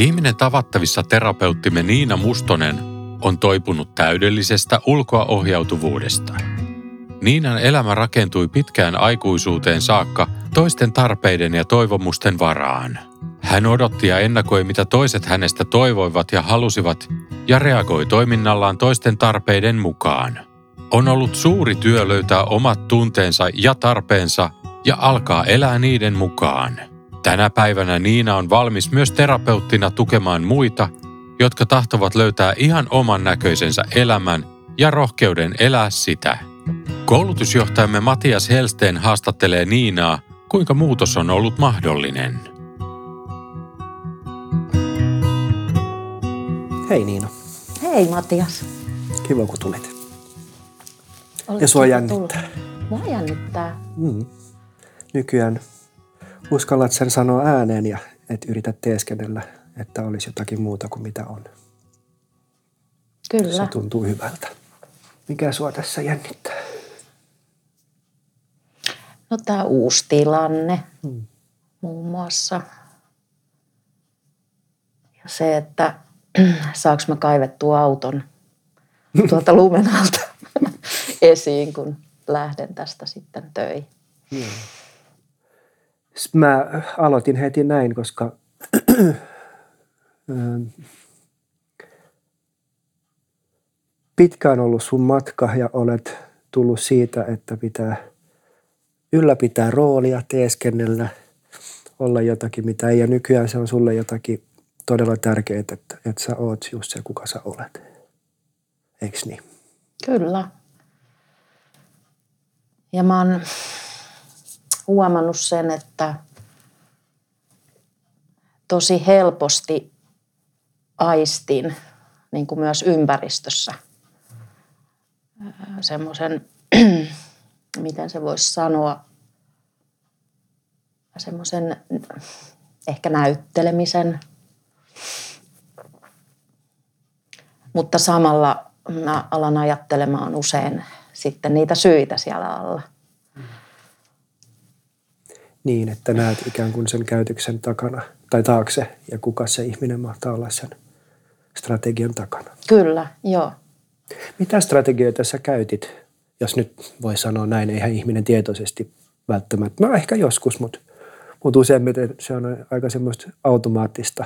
Ihminen tavattavissa terapeuttimme Niina Mustonen on toipunut täydellisestä ulkoa ohjautuvuudesta. Niinan elämä rakentui pitkään aikuisuuteen saakka toisten tarpeiden ja toivomusten varaan. Hän odotti ja ennakoi, mitä toiset hänestä toivoivat ja halusivat, ja reagoi toiminnallaan toisten tarpeiden mukaan. On ollut suuri työ löytää omat tunteensa ja tarpeensa ja alkaa elää niiden mukaan. Tänä päivänä Niina on valmis myös terapeuttina tukemaan muita, jotka tahtovat löytää ihan oman näköisensä elämän ja rohkeuden elää sitä. Koulutusjohtajamme Matias Helsteen haastattelee Niinaa, kuinka muutos on ollut mahdollinen. Hei Niina. Hei Matias. Kiva kun tulit. Olet Ja sua jännittää. Mua jännittää. Mm. Nykyään uskallat sen sanoa ääneen ja et yritä teeskennellä, että olisi jotakin muuta kuin mitä on. Se Kyllä. tuntuu hyvältä. Mikä sua tässä jännittää? No tämä uusi tilanne Mm. muun muassa. Ja se, että saaks mä kaivettua auton tuolta lumen alta esiin, kun lähden tästä sitten töihin. S- Mä aloitin heti näin, koska ähm, pitkään ollut sun matka ja olet tullut siitä, että pitää ylläpitää roolia, teeskennellä, olla jotakin, mitä ei. Ja nykyään se on sulle jotakin todella tärkeää, että, että sä oot just se, kuka sä olet. Eiks niin? Kyllä. Ja mä oon huomannut sen, että tosi helposti aistin, niin kuin myös ympäristössä, semmoisen, miten se voisi sanoa, semmoisen ehkä näyttelemisen, mutta samalla mä alan ajattelemaan usein sitten niitä syitä siellä alla. Niin, että näet ikään kuin sen käytöksen takana tai taakse ja kuka se ihminen mahtaa olla sen strategian takana. Kyllä, joo. Mitä strategioita sä käytit, jos nyt voi sanoa näin, eihän ihminen tietoisesti välttämättä, no ehkä joskus, mutta, mutta useimmiten se on aika semmoista automaattista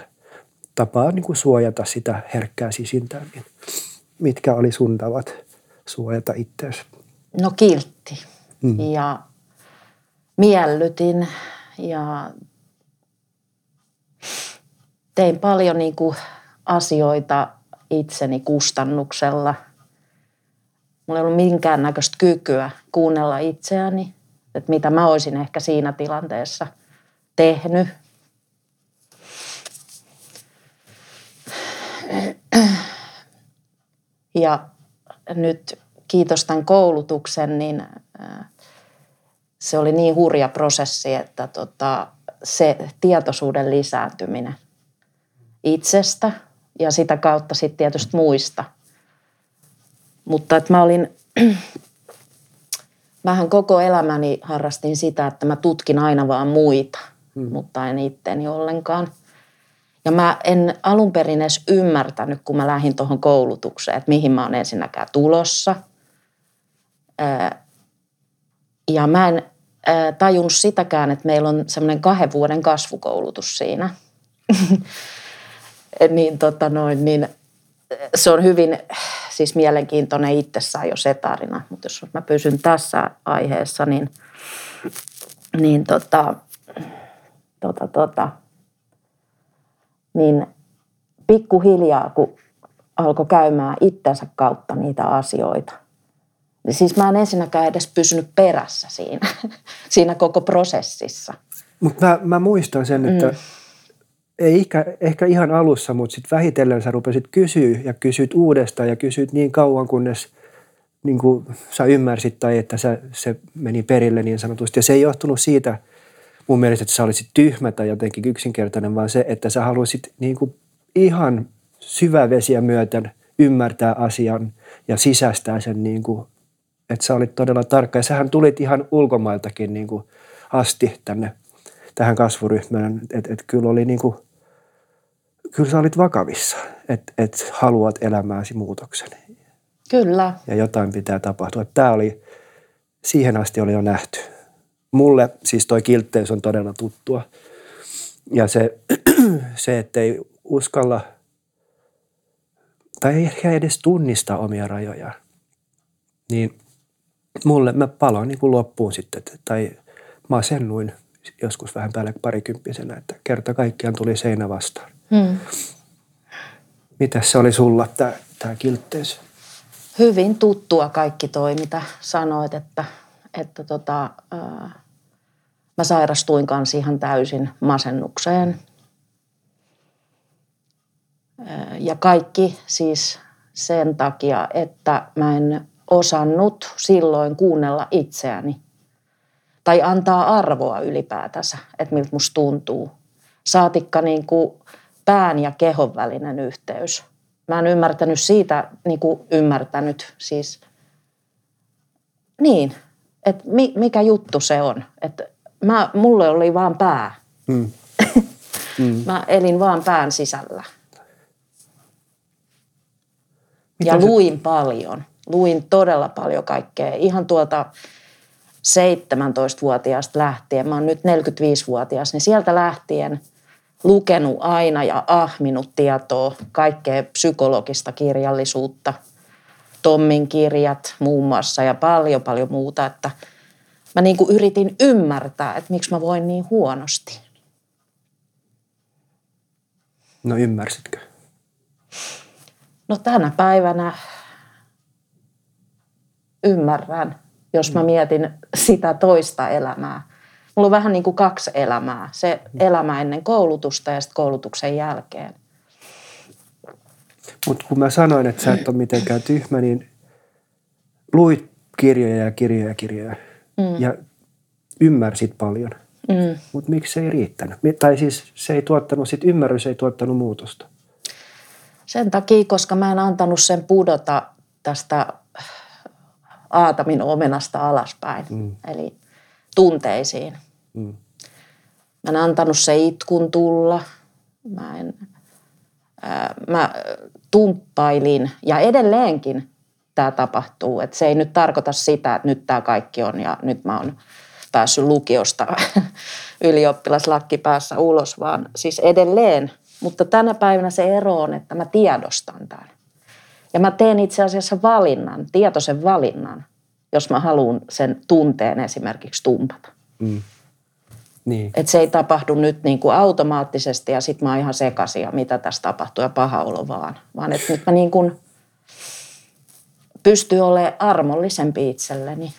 tapaa niin kuin suojata sitä herkkää sisintää. Niin mitkä oli sun tavat suojata itseäsi? No kiltti. Mm. Ja miellytin ja tein paljon niin kuin asioita itseni kustannuksella. Mulla ei ollut minkäännäköistä kykyä kuunnella itseäni, että mitä mä olisin ehkä siinä tilanteessa tehnyt. Ja nyt kiitos tämän koulutuksen, niin äh, se oli niin hurja prosessi, että tota, se tietoisuuden lisääntyminen itsestä ja sitä kautta sitten tietysti muista. Mutta että mä olin, vähän koko elämäni harrastin sitä, että mä tutkin aina vaan muita, hmm. mutta en itteni ollenkaan. Ja mä en alun perin edes ymmärtänyt, kun mä lähdin tuohon koulutukseen, että mihin mä oon ensinnäkään tulossa. Ja mä en tajunnut sitäkään, että meillä on semmoinen kahden vuoden kasvukoulutus siinä. niin, tota noin, niin se on hyvin siis mielenkiintoinen itsessään jo se tarina. Mutta jos mä pysyn tässä aiheessa, niin, niin tota, tota, tota, niin pikkuhiljaa, kun alkoi käymään itsensä kautta niitä asioita, siis mä en ensinnäkään edes pysynyt perässä siinä, siinä koko prosessissa. Mutta mä, mä muistan sen, että mm. ei ehkä, ehkä ihan alussa, mutta sitten vähitellen sä rupesit kysyä ja kysyt uudestaan ja kysyt niin kauan, kunnes niin kuin sä ymmärsit tai että sä, se meni perille niin sanotusti. Ja se ei johtunut siitä mun mielestä, että sä olisit tyhmä tai jotenkin yksinkertainen, vaan se, että sä haluaisit niin kuin ihan syvävesiä myöten ymmärtää asian ja sisäistää sen, niin kuin, että sä olit todella tarkka. Ja sähän tulit ihan ulkomailtakin niin kuin asti tänne tähän kasvuryhmään, että et kyllä oli niin kuin, kyllä sä olit vakavissa, että et haluat elämääsi muutoksen. Kyllä. Ja jotain pitää tapahtua. Tämä oli, siihen asti oli jo nähty. Mulle siis toi kiltteys on todella tuttua. Ja se, se ettei uskalla tai ei ehkä edes tunnista omia rajoja, niin mulle mä paloin niin kuin loppuun sitten. Tai masennuin joskus vähän päälle parikymppisenä, että kerta kaikkiaan tuli seinä vastaan. Hmm. Mitäs se oli sulla, tämä, tämä kiltteys? Hyvin tuttua kaikki toi, mitä sanoit, että, että tota, ää, mä sairastuin kanssa ihan täysin masennukseen. Ja kaikki siis sen takia, että mä en osannut silloin kuunnella itseäni tai antaa arvoa ylipäätänsä, että miltä musta tuntuu. Saatikka niin kuin pään ja kehon välinen yhteys. Mä en ymmärtänyt siitä, niin kuin ymmärtänyt siis, niin, että mikä juttu se on. Että mä, mulle oli vaan pää. Mm. Mm. mä elin vaan pään sisällä. Mitä ja luin se... paljon. Luin todella paljon kaikkea. Ihan tuolta 17-vuotiaasta lähtien, mä oon nyt 45-vuotias, niin sieltä lähtien lukenut aina ja ahminut tietoa, kaikkea psykologista kirjallisuutta, Tommin kirjat muun muassa ja paljon paljon muuta, että mä niin kuin yritin ymmärtää, että miksi mä voin niin huonosti. No ymmärsitkö? No tänä päivänä ymmärrän jos mä mietin sitä toista elämää. Mulla on vähän niin kuin kaksi elämää. Se elämä ennen koulutusta ja sitten koulutuksen jälkeen. Mutta kun mä sanoin, että sä et ole mitenkään tyhmä, niin luit kirjoja ja kirjoja ja kirjoja. Mm. Ja ymmärsit paljon. Mm. Mutta miksi se ei riittänyt? Tai siis se ei tuottanut, sit ymmärrys ei tuottanut muutosta. Sen takia, koska mä en antanut sen pudota tästä aatamin omenasta alaspäin, mm. eli tunteisiin. Mm. Mä en antanut se itkun tulla. Mä, en, ää, mä tumppailin ja edelleenkin tämä tapahtuu. Et se ei nyt tarkoita sitä, että nyt tämä kaikki on ja nyt mä oon päässyt lukiosta ylioppilaslakki päässä ulos, vaan siis edelleen. Mutta tänä päivänä se ero on, että mä tiedostan tämän. Ja mä teen itse asiassa valinnan, tietoisen valinnan, jos mä haluan sen tunteen esimerkiksi tumpata. Mm. Niin. Et se ei tapahdu nyt niin kuin automaattisesti ja sitten mä oon ihan sekaisin ja mitä tässä tapahtuu ja paha olo vaan. Vaan että nyt mä niin kuin pystyn olemaan armollisempi itselleni.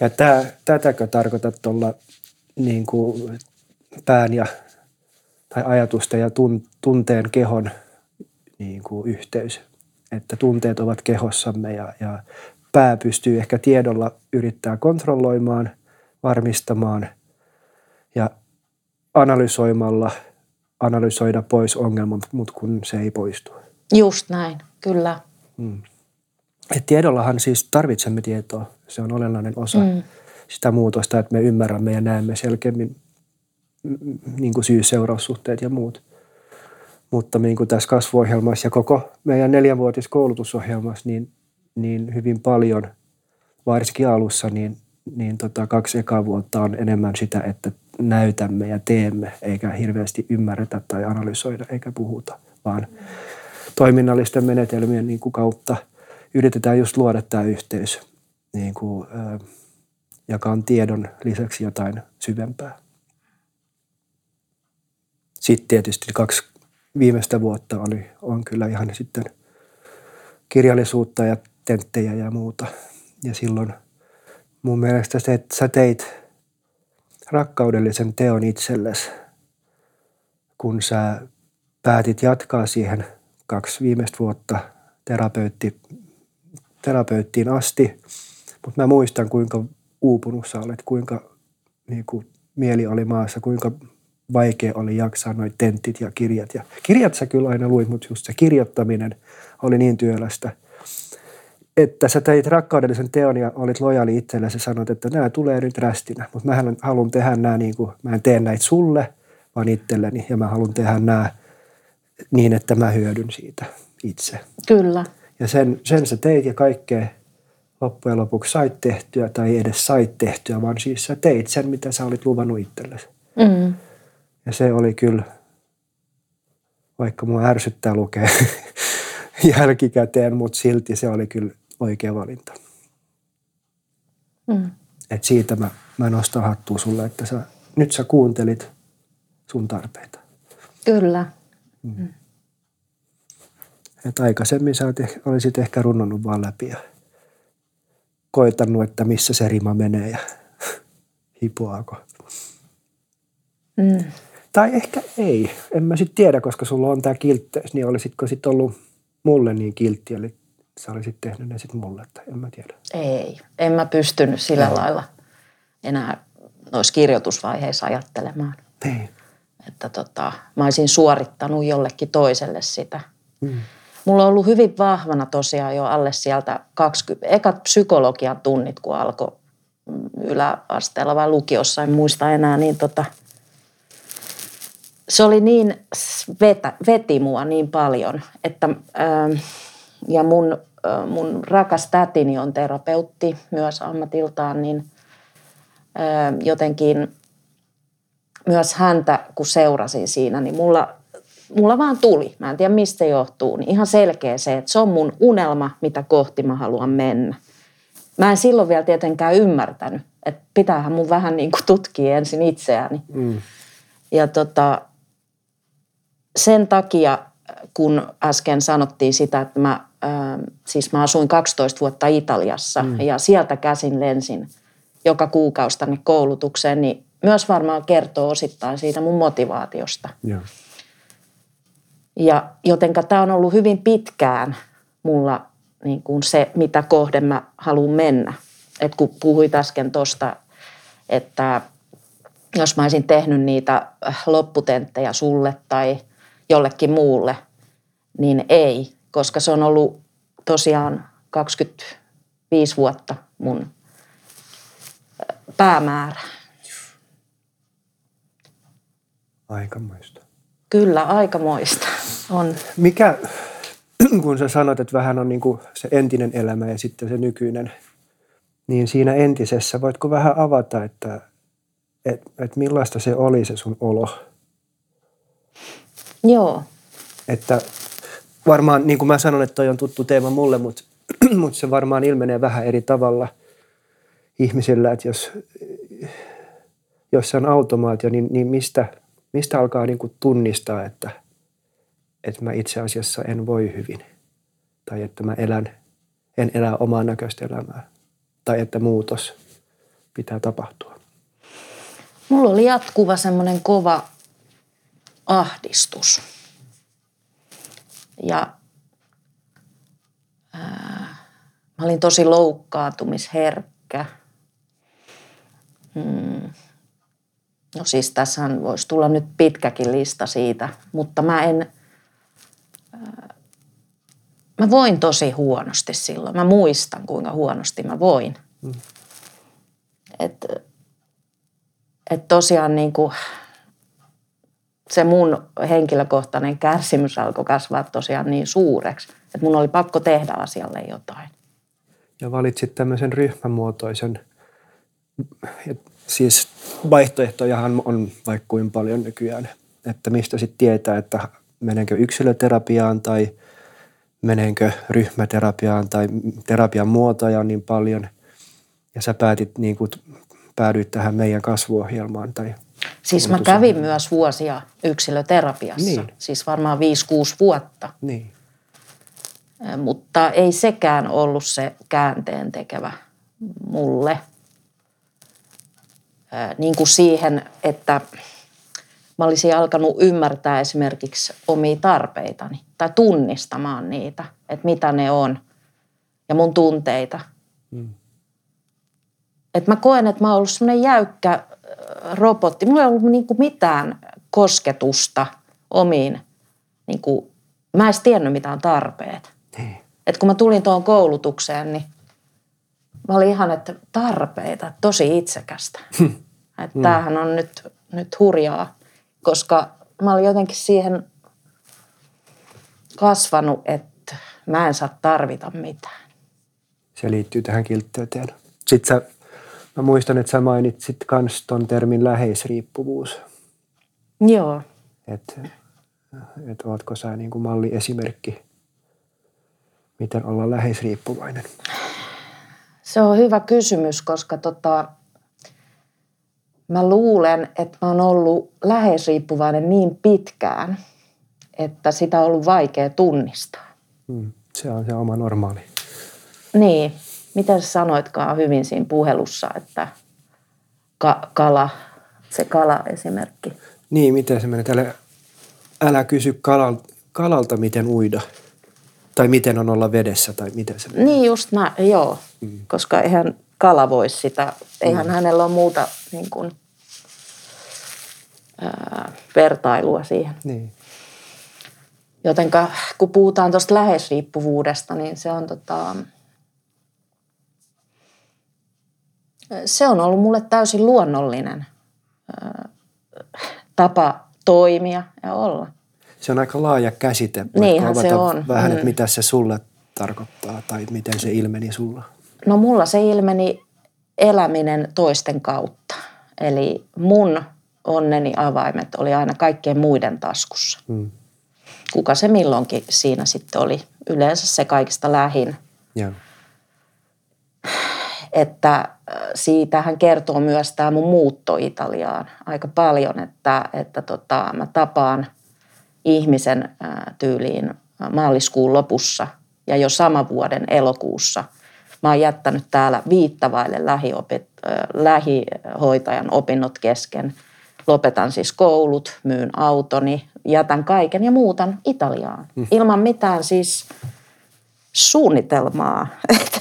Ja tää, tätäkö tarkoitat tuolla niin kuin pään ja tai ajatusten ja tun, tunteen kehon niin kuin yhteys? Että tunteet ovat kehossamme ja, ja pää pystyy ehkä tiedolla yrittää kontrolloimaan, varmistamaan ja analysoimalla analysoida pois ongelman, mutta kun se ei poistu. Just näin, kyllä. Mm. Et tiedollahan siis tarvitsemme tietoa. Se on olennainen osa mm. sitä muutosta, että me ymmärrämme ja näemme selkeämmin niin kuin syy-seuraussuhteet ja muut. Mutta niin kuin tässä kasvuohjelmassa ja koko meidän neljänvuotiskoulutusohjelmassa, niin, niin hyvin paljon, varsinkin alussa, niin, niin tota kaksi ekaa vuotta on enemmän sitä, että näytämme ja teemme, eikä hirveästi ymmärretä tai analysoida eikä puhuta, vaan toiminnallisten menetelmien niin kuin kautta yritetään just luoda tämä yhteys, niin kuin, joka on tiedon lisäksi jotain syvempää. Sitten tietysti kaksi viimeistä vuotta oli, on kyllä ihan sitten kirjallisuutta ja tenttejä ja muuta. Ja silloin mun mielestä se, että sä teit rakkaudellisen teon itsellesi kun sä päätit jatkaa siihen kaksi viimeistä vuotta terapeutti, terapeuttiin asti. Mutta mä muistan, kuinka uupunut sä olet, kuinka niin kuin, mieli oli maassa, kuinka vaikea oli jaksaa noin tentit ja kirjat. Ja kirjat sä kyllä aina luit, mutta just se kirjoittaminen oli niin työlästä, että sä teit rakkaudellisen teon ja olit lojaali itsellesi ja sanoit, että nämä tulee nyt rästinä. Mutta mä haluan tehdä nämä niin kuin, mä en tee näitä sulle, vaan itselleni ja mä haluan tehdä nämä niin, että mä hyödyn siitä itse. Kyllä. Ja sen, sen sä teit ja kaikkea loppujen lopuksi sait tehtyä tai ei edes sait tehtyä, vaan siis sä teit sen, mitä sä olit luvannut itsellesi. Mm. Ja se oli kyllä, vaikka mua ärsyttää lukea jälkikäteen, mutta silti se oli kyllä oikea valinta. Mm. Et siitä mä, mä nostan hattua sulle, että sä, nyt sä kuuntelit sun tarpeita. Kyllä. Mm. Et aikaisemmin sä olisit ehkä runnonnut vaan läpi ja koitannut, että missä se rima menee ja hipoako. Mm. Tai ehkä ei. En mä sitten tiedä, koska sulla on tämä kiltteys, niin olisitko sitten ollut mulle niin kiltti, eli sä olisit tehnyt ne sitten mulle, että en mä tiedä. Ei, en mä pystynyt sillä no. lailla enää noissa kirjoitusvaiheissa ajattelemaan. Niin. Että tota, mä olisin suorittanut jollekin toiselle sitä. Mm. Mulla on ollut hyvin vahvana tosiaan jo alle sieltä 20, ekat psykologian tunnit, kun alkoi yläasteella vai lukiossa, en muista enää, niin tota, se oli niin, vetä, veti mua niin paljon, että ää, ja mun, ää, mun rakas tätini on terapeutti myös ammatiltaan, niin ää, jotenkin myös häntä, kun seurasin siinä, niin mulla, mulla vaan tuli, mä en tiedä mistä johtuu, niin ihan selkeä se, että se on mun unelma, mitä kohti mä haluan mennä. Mä en silloin vielä tietenkään ymmärtänyt, että pitäähän mun vähän niin kuin tutkia ensin itseäni. Mm. Ja tota, sen takia, kun äsken sanottiin sitä, että mä, äh, siis mä asuin 12 vuotta Italiassa mm. ja sieltä käsin lensin joka kuukausi tänne koulutukseen, niin myös varmaan kertoo osittain siitä mun motivaatiosta. Joo. Ja jotenka tämä on ollut hyvin pitkään mulla niin kuin se, mitä kohden mä haluan mennä. Et kun puhuit äsken tuosta, että jos mä olisin tehnyt niitä lopputenttejä sulle tai jollekin muulle, niin ei, koska se on ollut tosiaan 25 vuotta mun päämäärä. Aikamoista. Kyllä, aikamoista on. Mikä, kun sä sanot, että vähän on niin kuin se entinen elämä ja sitten se nykyinen, niin siinä entisessä voitko vähän avata, että, että, että millaista se oli se sun olo? Joo. Että varmaan, niin kuin mä sanon, että toi on tuttu teema mulle, mutta, mutta se varmaan ilmenee vähän eri tavalla ihmisillä, että jos, jos se on automaatio, niin, niin mistä, mistä alkaa niin kuin tunnistaa, että, että mä itse asiassa en voi hyvin tai että mä elän, en elä omaa näköistä elämää tai että muutos pitää tapahtua. Mulla oli jatkuva semmoinen kova ahdistus. Ja ää, mä olin tosi loukkaantumisherkkä. Hmm. No siis tässähän voisi tulla nyt pitkäkin lista siitä, mutta mä en, ää, mä voin tosi huonosti silloin. Mä muistan, kuinka huonosti mä voin. Mm. Että et tosiaan niin kuin, se mun henkilökohtainen kärsimys alkoi kasvaa tosiaan niin suureksi, että mun oli pakko tehdä asialle jotain. Ja valitsit tämmöisen ryhmämuotoisen, siis vaihtoehtojahan on vaikka kuin paljon nykyään, että mistä sitten tietää, että menenkö yksilöterapiaan tai menenkö ryhmäterapiaan tai terapian muotoja on niin paljon. Ja sä päätit niin kuin, päädyit tähän meidän kasvuohjelmaan tai Siis mä kävin myös vuosia yksilöterapiassa, niin. siis varmaan 5-6 vuotta. Niin. Mutta ei sekään ollut se käänteen tekevä mulle. Niin kuin siihen, että mä olisin alkanut ymmärtää esimerkiksi omia tarpeitani tai tunnistamaan niitä, että mitä ne on ja mun tunteita. Mm. Et mä koen, että mä oon ollut semmoinen jäykkä robotti. Mulla ei ollut niinku mitään kosketusta omiin, niinku, mä en edes tiennyt mitä on tarpeet. Niin. Et kun mä tulin tuohon koulutukseen, niin mä olin ihan, että tarpeita, tosi itsekästä. että mm. tämähän on nyt, nyt hurjaa, koska mä olin jotenkin siihen kasvanut, että mä en saa tarvita mitään. Se liittyy tähän kiltteyteen. Sitten sä, mä muistan, että sä mainitsit kans ton termin läheisriippuvuus. Joo. Että et ootko sä niin kuin malliesimerkki, miten olla läheisriippuvainen? Se on hyvä kysymys, koska tota, mä luulen, että mä oon ollut läheisriippuvainen niin pitkään, että sitä on ollut vaikea tunnistaa. Hmm, se on se oma normaali. Niin. Miten sä sanoitkaan hyvin siinä puhelussa, että ka- kala, se kala-esimerkki. Niin, miten se menee? Älä, älä kysy kalalta, kalalta, miten uida. Tai miten on olla vedessä, tai miten se menee. Niin just mä, joo. Mm. Koska eihän kala voi sitä, eihän mm. hänellä ole muuta niin kuin, ää, vertailua siihen. Niin. Jotenka kun puhutaan tuosta läheisriippuvuudesta, niin se on tota, se on ollut mulle täysin luonnollinen tapa toimia ja olla. Se on aika laaja käsite. Niinhän se on. Vähän, että mm. mitä se sulle tarkoittaa tai miten se ilmeni sulla? No mulla se ilmeni eläminen toisten kautta. Eli mun onneni avaimet oli aina kaikkien muiden taskussa. Hmm. Kuka se milloinkin siinä sitten oli. Yleensä se kaikista lähin. Yeah että äh, siitähän kertoo myös tämä mun muutto Italiaan aika paljon, että, että tota, mä tapaan ihmisen tyyliin maaliskuun lopussa ja jo sama vuoden elokuussa mä oon jättänyt täällä viittavaille lähiopet, äh, lähihoitajan opinnot kesken. Lopetan siis koulut, myyn autoni, jätän kaiken ja muutan Italiaan. Mm. Ilman mitään siis suunnitelmaa, että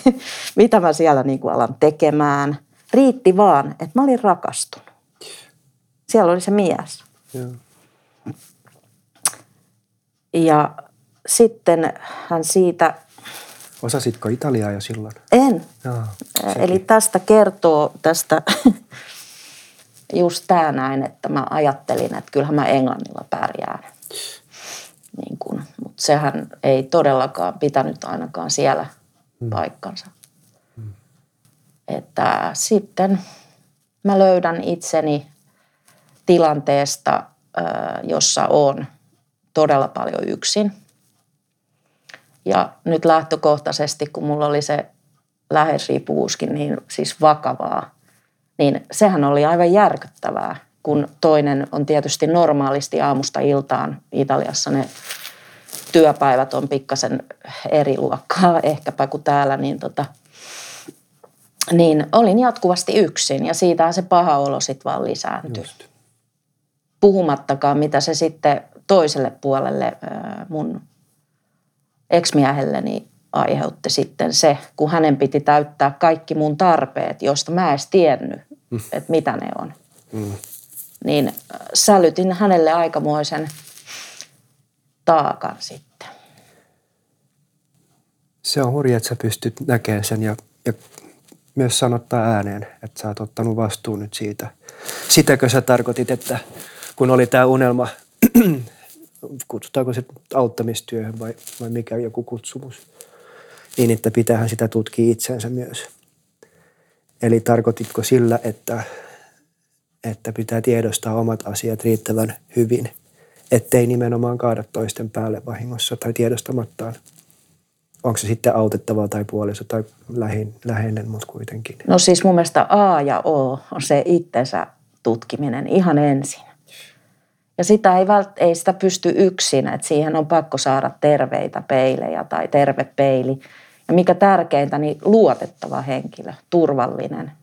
mitä mä siellä niin kuin alan tekemään. Riitti vaan, että mä olin rakastunut. Siellä oli se mies. Joo. Ja sitten hän siitä... Osasitko Italiaa jo silloin? En. Jaa, Eli tästä kertoo tästä just tämä näin, että mä ajattelin, että kyllähän mä englannilla pärjään. Niin kun, mutta sehän ei todellakaan pitänyt ainakaan siellä hmm. paikkansa. Hmm. Että sitten mä löydän itseni tilanteesta, jossa on todella paljon yksin. Ja nyt lähtökohtaisesti, kun mulla oli se läheisriippuvuuskin niin siis vakavaa, niin sehän oli aivan järkyttävää kun toinen on tietysti normaalisti aamusta iltaan. Italiassa ne työpäivät on pikkasen eri luokkaa ehkäpä kuin täällä, niin, tota, niin olin jatkuvasti yksin ja siitä se paha olo sitten vaan lisääntyi. Just. Puhumattakaan, mitä se sitten toiselle puolelle mun eksmiehelleni aiheutti sitten se, kun hänen piti täyttää kaikki mun tarpeet, joista mä en edes tiennyt, mm. että mitä ne on. Mm niin äh, sälytin hänelle aikamoisen taakan sitten. Se on hurja, että sä pystyt näkemään sen ja, ja myös sanottaa ääneen, että sä oot ottanut vastuun nyt siitä. Sitäkö sä tarkoitit, että kun oli tämä unelma, kutsutaanko se auttamistyöhön vai, vai mikä joku kutsumus, niin että pitäähän sitä tutkia itsensä myös. Eli tarkoititko sillä, että että pitää tiedostaa omat asiat riittävän hyvin, ettei nimenomaan kaada toisten päälle vahingossa tai tiedostamattaan. Onko se sitten autettava tai puoliso tai lähin, läheinen, mutta kuitenkin. No siis mun mielestä A ja O on se itsensä tutkiminen ihan ensin. Ja sitä ei, vält, ei sitä pysty yksin, että siihen on pakko saada terveitä peilejä tai terve peili. Ja mikä tärkeintä, niin luotettava henkilö, turvallinen –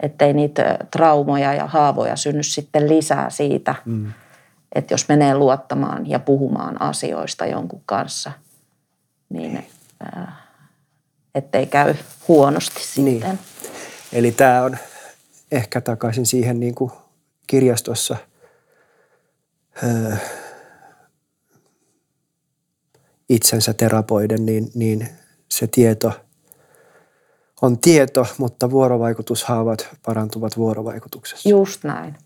Ettei niitä traumoja ja haavoja synny sitten lisää siitä, mm. että jos menee luottamaan ja puhumaan asioista jonkun kanssa, niin äh, ettei käy huonosti sitten. Niin. Eli tämä on ehkä takaisin siihen niin kuin kirjastossa öö, itsensä terapoiden, niin, niin se tieto on tieto, mutta vuorovaikutushaavat parantuvat vuorovaikutuksessa. Just näin.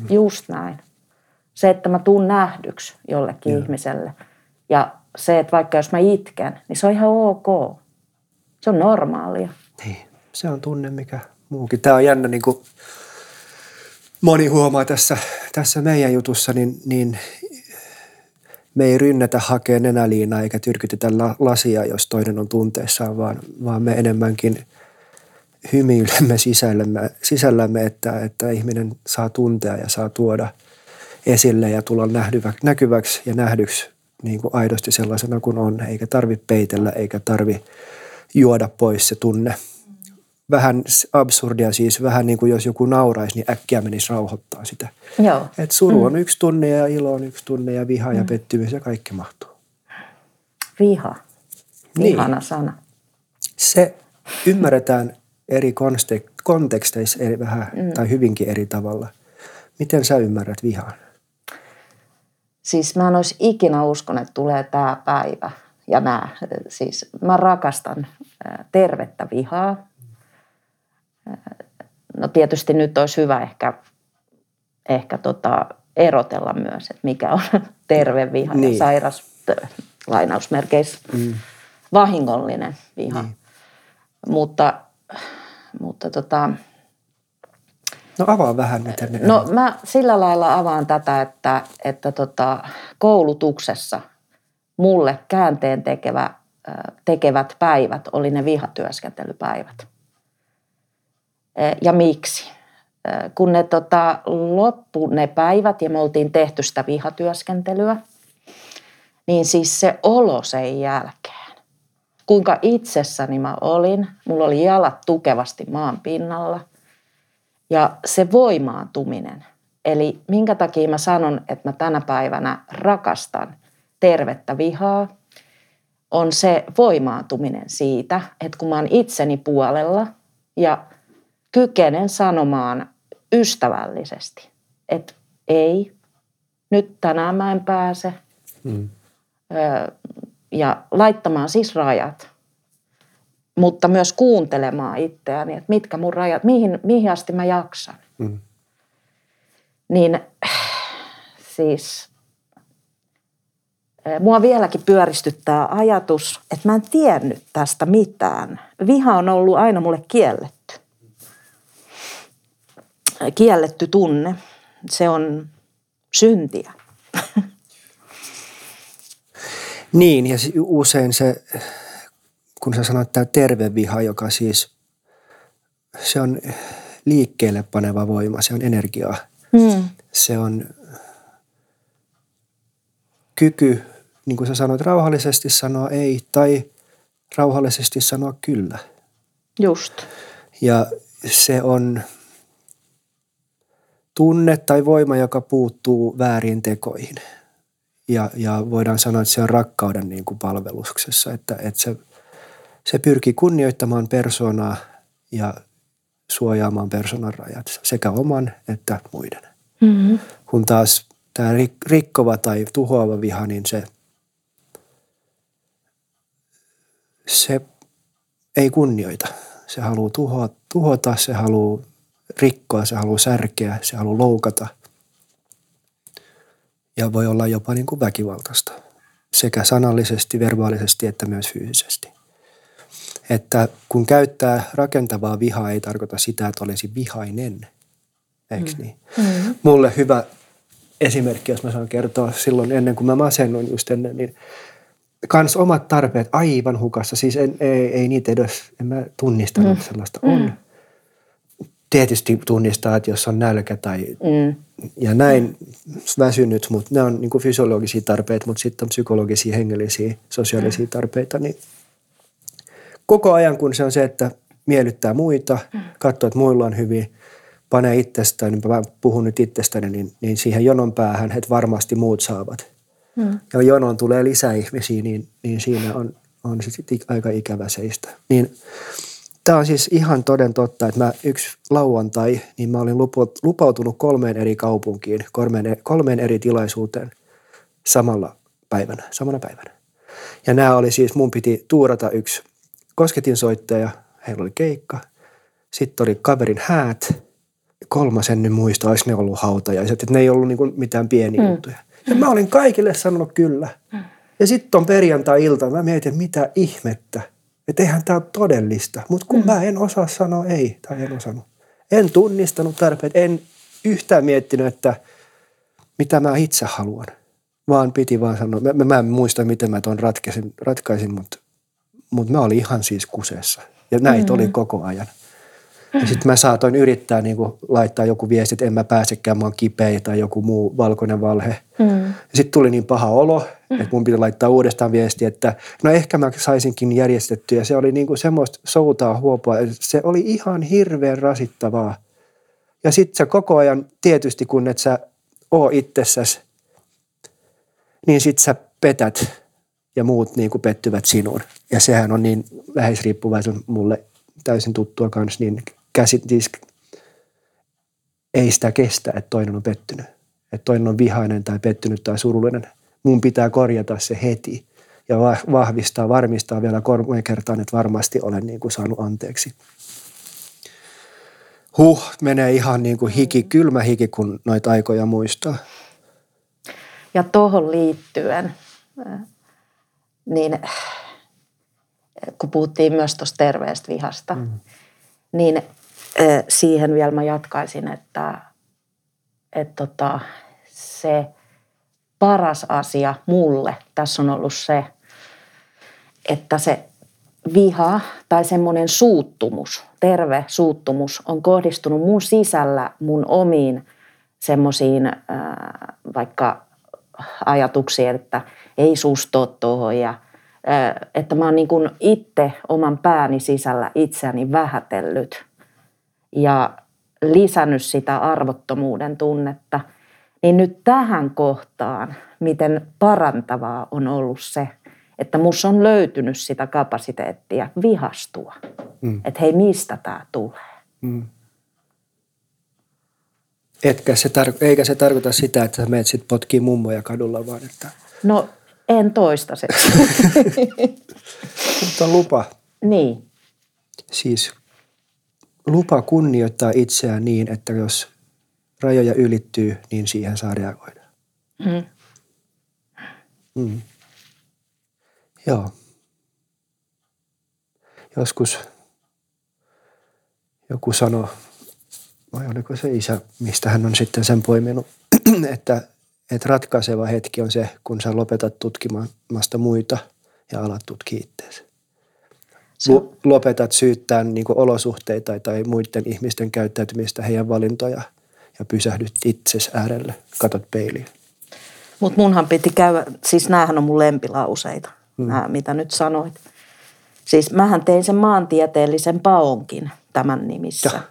Mm. Just näin. Se, että mä tuun nähdyksi jollekin Joo. ihmiselle ja se, että vaikka jos mä itken, niin se on ihan ok. Se on normaalia. Niin, se on tunne mikä muukin. Tämä on jännä, niin kuin moni huomaa tässä, tässä meidän jutussa, niin, niin me ei rynnätä hakea nenäliinaa eikä tyrkytetä lasia, jos toinen on tunteessaan, vaan, vaan me enemmänkin hymyilemme sisällämme, sisällämme että, että ihminen saa tuntea ja saa tuoda esille ja tulla nähdyvä, näkyväksi ja nähdyksi niin kuin aidosti sellaisena kuin on, eikä tarvi peitellä eikä tarvi juoda pois se tunne vähän absurdia siis, vähän niin kuin jos joku nauraisi, niin äkkiä menisi rauhoittaa sitä. Joo. Et suru on mm. yksi tunne ja ilo on yksi tunne ja viha mm. ja pettymys ja kaikki mahtuu. Viha. Vihana niin. sana. Se ymmärretään eri konteksteissa eri, vähän, mm. tai hyvinkin eri tavalla. Miten sä ymmärrät vihan? Siis mä en olisi ikinä uskonut, että tulee tämä päivä ja nämä. Siis mä rakastan tervettä vihaa No tietysti nyt olisi hyvä ehkä, ehkä tota erotella myös, että mikä on terve viha niin. ja sairas lainausmerkeissä mm. vahingollinen viha. Niin. Mutta, mutta tota, No avaa vähän, miten ne No mä sillä lailla avaan tätä, että, että tota, koulutuksessa mulle käänteen tekevä, tekevät päivät oli ne vihatyöskentelypäivät. Ja miksi? Kun ne tota, loppu ne päivät ja me oltiin tehty sitä vihatyöskentelyä, niin siis se olo sen jälkeen, kuinka itsessäni mä olin, mulla oli jalat tukevasti maan pinnalla ja se voimaantuminen. Eli minkä takia mä sanon, että mä tänä päivänä rakastan tervettä vihaa, on se voimaantuminen siitä, että kun mä oon itseni puolella ja kykenen sanomaan ystävällisesti, että ei, nyt tänään mä en pääse. Mm. Ja laittamaan siis rajat, mutta myös kuuntelemaan itseäni, että mitkä mun rajat, mihin, mihin asti mä jaksan. Mm. Niin siis mua vieläkin pyöristyttää ajatus, että mä en tiennyt tästä mitään. Viha on ollut aina mulle kielletty kielletty tunne. Se on syntiä. Niin, ja usein se, kun sä sanoit tämä terve viha, joka siis, se on liikkeelle paneva voima, se on energiaa. Mm. Se on kyky, niin kuin sä sanoit, rauhallisesti sanoa ei tai rauhallisesti sanoa kyllä. Just. Ja se on tunne tai voima, joka puuttuu väärin tekoihin. Ja, ja voidaan sanoa, että se on rakkauden niin kuin palveluksessa, että, että se, se pyrkii kunnioittamaan persoonaa ja suojaamaan persoonan rajat, sekä oman että muiden. Mm-hmm. Kun taas tämä rikkova tai tuhoava viha, niin se, se ei kunnioita. Se haluaa tuhota, tuhota se haluaa rikkoa, se haluaa särkeä, se haluaa loukata. Ja voi olla jopa niin kuin väkivaltaista, sekä sanallisesti, verbaalisesti että myös fyysisesti. Että kun käyttää rakentavaa vihaa, ei tarkoita sitä, että olisi vihainen. Eikö mm. niin? Mm. Mulle hyvä esimerkki, jos mä saan kertoa silloin ennen kuin mä masennuin just ennen, niin kans omat tarpeet aivan hukassa. Siis en, ei, ei niitä edes, en mä tunnistanut mm. sellaista. On. Mm tietysti tunnistaa, että jos on nälkä tai mm. ja näin väsynyt, mutta ne on niin kuin fysiologisia tarpeita, mutta sitten on psykologisia, hengellisiä, sosiaalisia mm. tarpeita, niin koko ajan kun se on se, että miellyttää muita, mm. katsoa, että muilla on hyvin, panee itsestään, niin mä puhun nyt itsestäni, niin, niin siihen jonon päähän, että varmasti muut saavat. Mm. Ja jonoon tulee lisää ihmisiä, niin, niin siinä on, on sitten aika ikävä seistä. Niin Tämä on siis ihan toden totta, että mä yksi lauantai, niin mä olin lupautunut kolmeen eri kaupunkiin, kolmeen, kolmeen eri tilaisuuteen samalla päivänä, samana päivänä. Ja nämä oli siis, mun piti tuurata yksi kosketinsoittaja, heillä oli keikka. Sitten oli kaverin häät, kolmas en nyt muista, olisi ne ollut hautajaiset, että ne ei ollut niinku mitään pieniä mm. juttuja. Ja mä olin kaikille sanonut kyllä. Mm. Ja sitten on perjantai-ilta, mä mietin, mitä ihmettä – että eihän tämä ole todellista. Mutta kun mm. mä en osaa sanoa ei tai en osannut. En tunnistanut tarpeet, en yhtään miettinyt, että mitä mä itse haluan. Vaan piti vaan sanoa, mä, mä en muista miten mä tuon ratkaisin, ratkaisin mutta, mutta mä olin ihan siis kuseessa. Ja näitä mm. oli koko ajan. Ja sitten mä saatoin yrittää niin kuin laittaa joku viesti, että en mä pääsekään, mä oon kipeä tai joku muu valkoinen valhe. Mm. Sitten tuli niin paha olo, että mun piti laittaa uudestaan viesti, että no ehkä mä saisinkin järjestettyä. Ja se oli niin kuin semmoista soutaa huopua. Se oli ihan hirveän rasittavaa. Ja sitten sä koko ajan, tietysti kun et sä oo itsessäsi, niin sit sä petät ja muut niin kuin pettyvät sinuun. Ja sehän on niin läheisriippuvaisen mulle täysin tuttua kanssa, niin käsit, siis ei sitä kestä, että toinen on pettynyt. Että toinen on vihainen tai pettynyt tai surullinen. Mun pitää korjata se heti ja vahvistaa, varmistaa vielä kolme kertaan, että varmasti olen niin kuin saanut anteeksi. Huh, menee ihan niin kuin hiki, kylmä hiki, kun noita aikoja muistaa. Ja tuohon liittyen, niin kun puhuttiin myös tuosta terveestä vihasta, mm. niin siihen vielä mä jatkaisin, että, että tota, se paras asia mulle tässä on ollut se, että se viha tai semmoinen suuttumus, terve suuttumus on kohdistunut mun sisällä mun omiin semmoisiin vaikka ajatuksiin, että ei susto tuohon ja että mä oon niin itse oman pääni sisällä itseäni vähätellyt ja lisännyt sitä arvottomuuden tunnetta, niin nyt tähän kohtaan, miten parantavaa on ollut se, että mus on löytynyt sitä kapasiteettia vihastua. Mm. Että hei, mistä tämä tulee? Mm. Etkä se tar- eikä se tarkoita sitä, että sä menet sit potkii mummoja kadulla, vaan että... No, en toistaiseksi. Mutta lupa. Niin. Siis lupa kunnioittaa itseään niin, että jos rajoja ylittyy, niin siihen saa reagoida. Mm. Mm. Joo. Joskus joku sanoi, vai oliko se isä, mistä hän on sitten sen poiminut, että, että ratkaiseva hetki on se, kun sä lopetat tutkimasta muita ja alat tutkia itseäsi lopetat syyttää niin olosuhteita tai muiden ihmisten käyttäytymistä, heidän valintoja ja pysähdyt itses äärelle, katot peiliin. Mutta munhan piti käydä, siis näähän on mun lempilauseita, hmm. nämä, mitä nyt sanoit. Siis mähän tein sen maantieteellisen paonkin tämän nimissä, ja.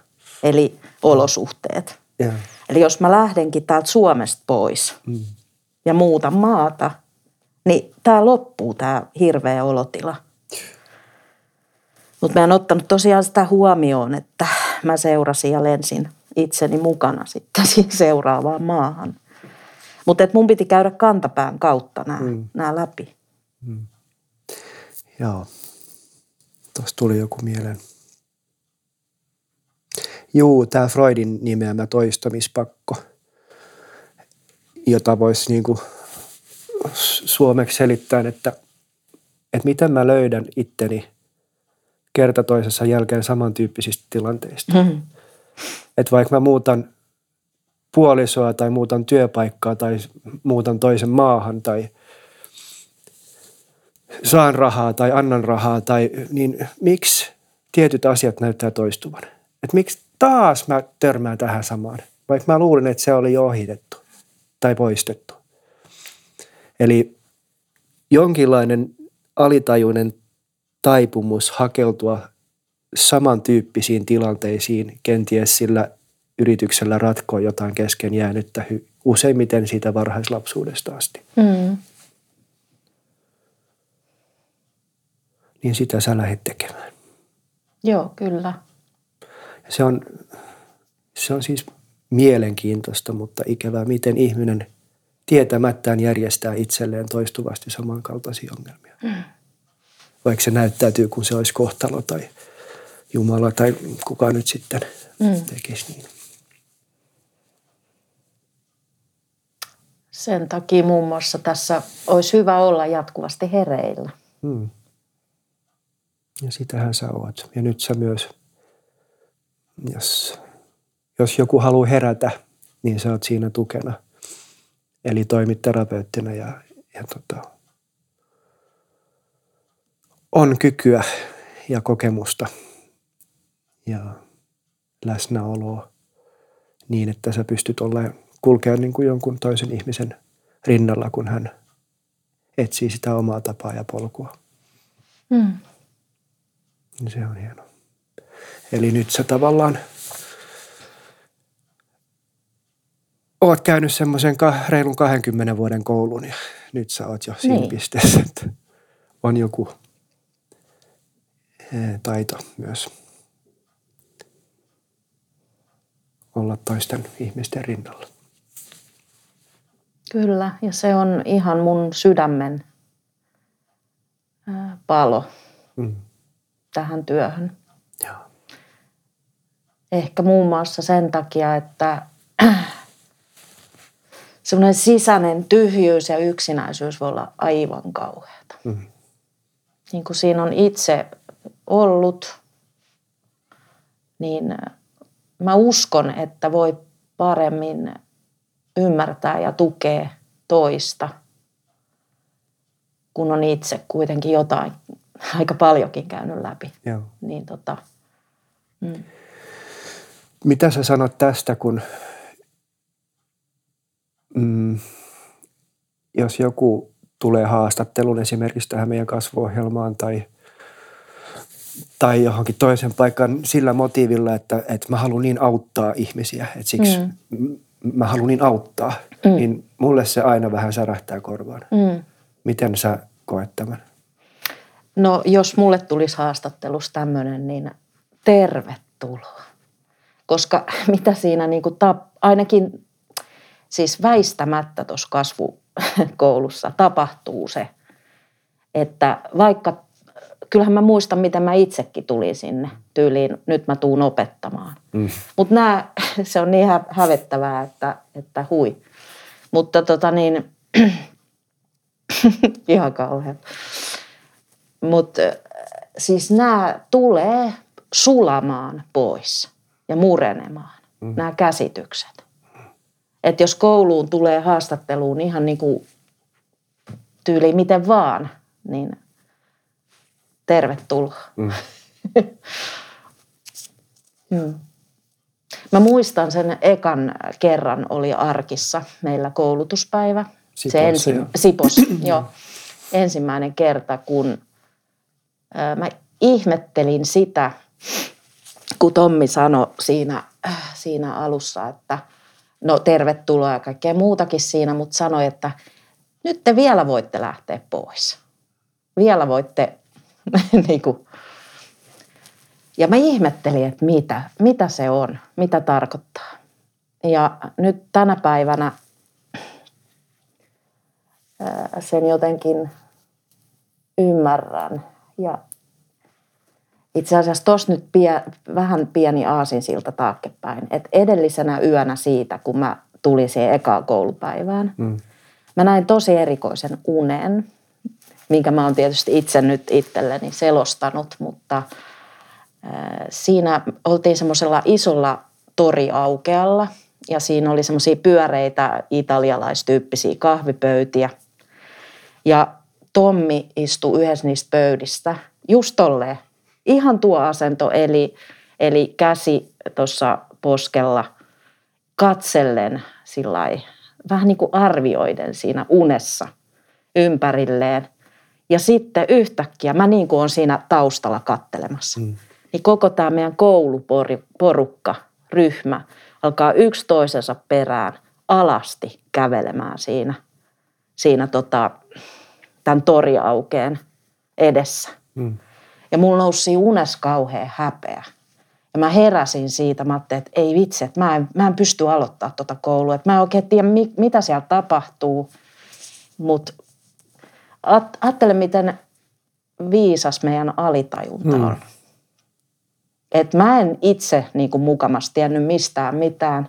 eli olosuhteet. Ja. Eli jos mä lähdenkin täältä Suomesta pois hmm. ja muuta maata, niin tämä loppuu tämä hirveä olotila – mutta mä en ottanut tosiaan sitä huomioon, että mä seurasin ja lensin itseni mukana sitten seuraavaan maahan. Mutta mun piti käydä kantapään kautta nämä mm. läpi. Mm. Joo. Tuossa tuli joku mieleen. Juu, tämä Freudin nimeämä toistamispakko, jota voisi niinku suomeksi selittää, että, että miten mä löydän itteni – kerta toisessa jälkeen samantyyppisistä tilanteista. Mm-hmm. Että vaikka mä muutan puolisoa tai muutan työpaikkaa tai muutan toisen maahan tai saan rahaa tai annan rahaa, tai, niin miksi tietyt asiat näyttää toistuvan? Että miksi taas mä törmään tähän samaan, vaikka mä luulin, että se oli jo ohitettu tai poistettu. Eli jonkinlainen alitajuinen taipumus hakeutua samantyyppisiin tilanteisiin kenties sillä yrityksellä ratkoa jotain kesken jäänyttä useimmiten siitä varhaislapsuudesta asti. Mm. Niin sitä sä lähdet tekemään. Joo, kyllä. Se on, se on siis mielenkiintoista, mutta ikävää, miten ihminen tietämättään järjestää itselleen toistuvasti samankaltaisia ongelmia. Mm. Vaikka se näyttäytyy, kun se olisi kohtalo tai Jumala tai kuka nyt sitten mm. tekisi niin. Sen takia muun muassa tässä olisi hyvä olla jatkuvasti hereillä. Mm. Ja sitähän sä oot. Ja nyt sä myös, jos, jos joku haluaa herätä, niin sä oot siinä tukena. Eli toimit terapeuttina ja, ja tota, on kykyä ja kokemusta ja läsnäoloa niin, että sä pystyt olemaan kulkea niin kuin jonkun toisen ihmisen rinnalla, kun hän etsii sitä omaa tapaa ja polkua. Mm. Se on hieno. Eli nyt sä tavallaan oot käynyt semmoisen reilun 20 vuoden koulun ja nyt sä oot jo siinä niin. pisteessä, että on joku taito myös olla toisten ihmisten rinnalla. Kyllä, ja se on ihan mun sydämen palo mm. tähän työhön. Joo. Ehkä muun muassa sen takia, että semmoinen sisäinen tyhjyys ja yksinäisyys voi olla aivan kauheata. Mm. Niin kuin siinä on itse ollut, niin mä uskon, että voi paremmin ymmärtää ja tukea toista, kun on itse kuitenkin jotain aika paljonkin käynyt läpi. Joo. Niin tota, mm. Mitä sä sanot tästä, kun mm, jos joku tulee haastattelun esimerkiksi tähän meidän kasvuohjelmaan tai, tai johonkin toisen paikkaan sillä motiivilla, että, että mä haluan niin auttaa ihmisiä, että siksi mm mä haluan niin auttaa, mm. niin mulle se aina vähän särähtää korvaan. Mm. Miten sä koet tämän? No jos mulle tulisi haastattelus tämmöinen, niin tervetuloa. Koska mitä siinä niin kuin tap, ainakin siis väistämättä tuossa kasvukoulussa tapahtuu se, että vaikka kyllähän mä muistan, miten mä itsekin tulin sinne tyyliin, nyt mä tuun opettamaan. Mm. Mutta se on niin hä- hävettävää, että, että hui. Mutta tota niin, ihan kauhean. Mutta siis nämä tulee sulamaan pois ja murenemaan, mm. nämä käsitykset. Että jos kouluun tulee haastatteluun ihan niin kuin tyyli miten vaan, niin – tervetuloa. Mm. mm. Mä muistan sen ekan kerran oli arkissa meillä koulutuspäivä. Sipossa, se ensi, jo. Sipos, jo. Ensimmäinen kerta, kun mä ihmettelin sitä, kun Tommi sanoi siinä, äh, siinä alussa, että no tervetuloa ja kaikkea muutakin siinä, mutta sanoi, että nyt te vielä voitte lähteä pois. Vielä voitte niin kuin. Ja mä ihmettelin, että mitä, mitä se on, mitä tarkoittaa. Ja nyt tänä päivänä sen jotenkin ymmärrän. Ja itse asiassa tuossa nyt pie, vähän pieni aasin siltä taaksepäin. Että edellisenä yönä siitä, kun mä tulin siihen ekaan koulupäivään, mm. mä näin tosi erikoisen unen – minkä mä oon tietysti itse nyt itselleni selostanut, mutta siinä oltiin semmoisella isolla toriaukealla ja siinä oli semmoisia pyöreitä italialaistyyppisiä kahvipöytiä. Ja Tommi istui yhdessä niistä pöydistä just tolleen. Ihan tuo asento, eli, eli käsi tuossa poskella katsellen sillä vähän niin kuin arvioiden siinä unessa ympärilleen – ja sitten yhtäkkiä mä niin kuin on siinä taustalla kattelemassa. Mm. niin koko tämä meidän kouluporukka, ryhmä, alkaa yksi toisensa perään alasti kävelemään siinä, siinä tota, tämän toriaukeen edessä. Mm. Ja mulla nousi unes kauhean häpeä. Ja mä heräsin siitä, mä ajattelin, että ei vitsi, että mä en, mä en pysty aloittaa tuota koulua. Että mä en oikein tiedä, mitä siellä tapahtuu. Mutta ajattele, miten viisas meidän alitajunta mm. on. Et mä en itse niin kuin mukamas tiennyt mistään mitään,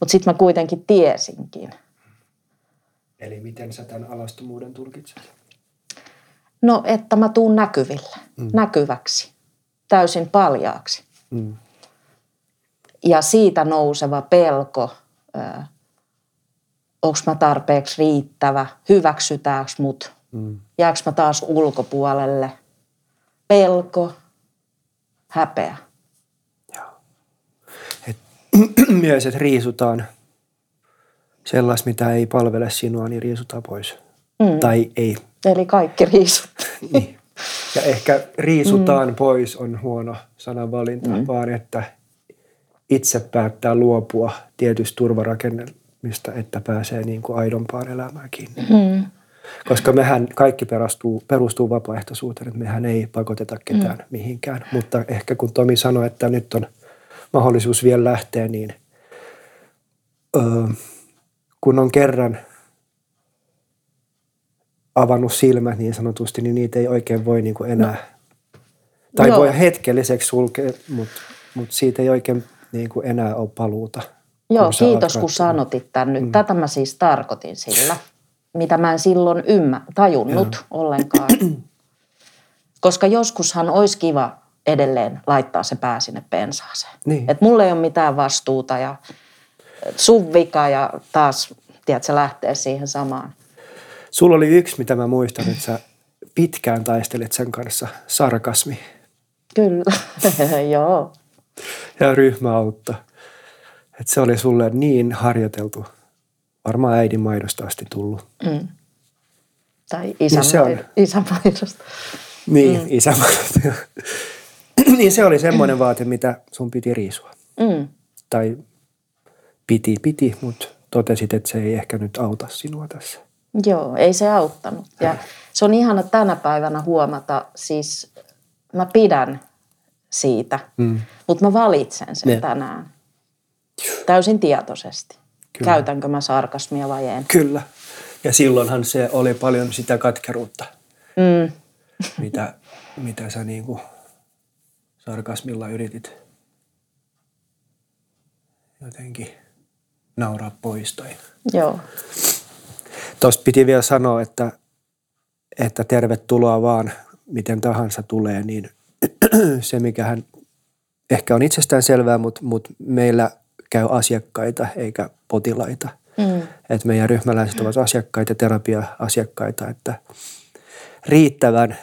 mutta sitten mä kuitenkin tiesinkin. Eli miten sä tämän alastomuuden tulkitset? No, että mä tuun näkyville, mm. näkyväksi, täysin paljaaksi. Mm. Ja siitä nouseva pelko, onko mä tarpeeksi riittävä, hyväksytäänkö mut, mm. jääkö mä taas ulkopuolelle. Pelko, häpeä. Et, myös, että riisutaan sellaista, mitä ei palvele sinua, niin riisutaan pois. Mm. Tai ei. Eli kaikki riisut. niin. Ja ehkä riisutaan mm. pois on huono sananvalinta, mm. vaan että itse päättää luopua tietystä turvarakennelmista, että pääsee niin kuin aidompaan elämään kiinni. Mm. Koska mehän kaikki perustuu, perustuu vapaaehtoisuuteen, että mehän ei pakoteta ketään mm. mihinkään. Mutta ehkä kun Tomi sanoi, että nyt on mahdollisuus vielä lähteä, niin öö, kun on kerran avannut silmät niin sanotusti, niin niitä ei oikein voi niin kuin enää, no. tai Joo. voi hetkelliseksi sulkea, mutta, mutta siitä ei oikein niin kuin enää ole paluuta. Joo, kun kiitos kun sanotit tämän nyt. Mm. Tätä mä siis tarkoitin sillä, mitä mä en silloin ymmä, tajunnut Joo. ollenkaan. Koska joskushan olisi kiva edelleen laittaa se pää sinne pensaaseen. Niin. Että mulla ei ole mitään vastuuta ja sun vika ja taas, tiedätkö, lähtee siihen samaan. Sulla oli yksi, mitä mä muistan, että sä pitkään taistelit sen kanssa, sarkasmi. Kyllä, joo. Ja ryhmäautto. Että se oli sulle niin harjoiteltu, varmaan äidin maidosta asti tullut. Mm. Tai isän, niin on... isän maidosta. Niin, mm. isän maidosta. niin se oli semmoinen vaate, mitä sun piti riisua. Mm. Tai piti, piti, mutta totesit, että se ei ehkä nyt auta sinua tässä. Joo, ei se auttanut. Ja se on ihana tänä päivänä huomata, siis mä pidän siitä, mm. mutta mä valitsen sen ne. tänään. Täysin tietoisesti. Kyllä. Käytänkö mä sarkasmia vai en? Kyllä. Ja silloinhan se oli paljon sitä katkeruutta, mm. mitä, mitä sä niinku sarkasmilla yritit jotenkin nauraa pois. Tai... Joo. Tuosta piti vielä sanoa, että, että tervetuloa vaan miten tahansa tulee, niin se mikä hän ehkä on itsestään selvää, mutta, mutta meillä käy asiakkaita eikä potilaita. Mm. Että meidän ryhmäläiset ovat asiakkaita, terapia-asiakkaita, että riittävän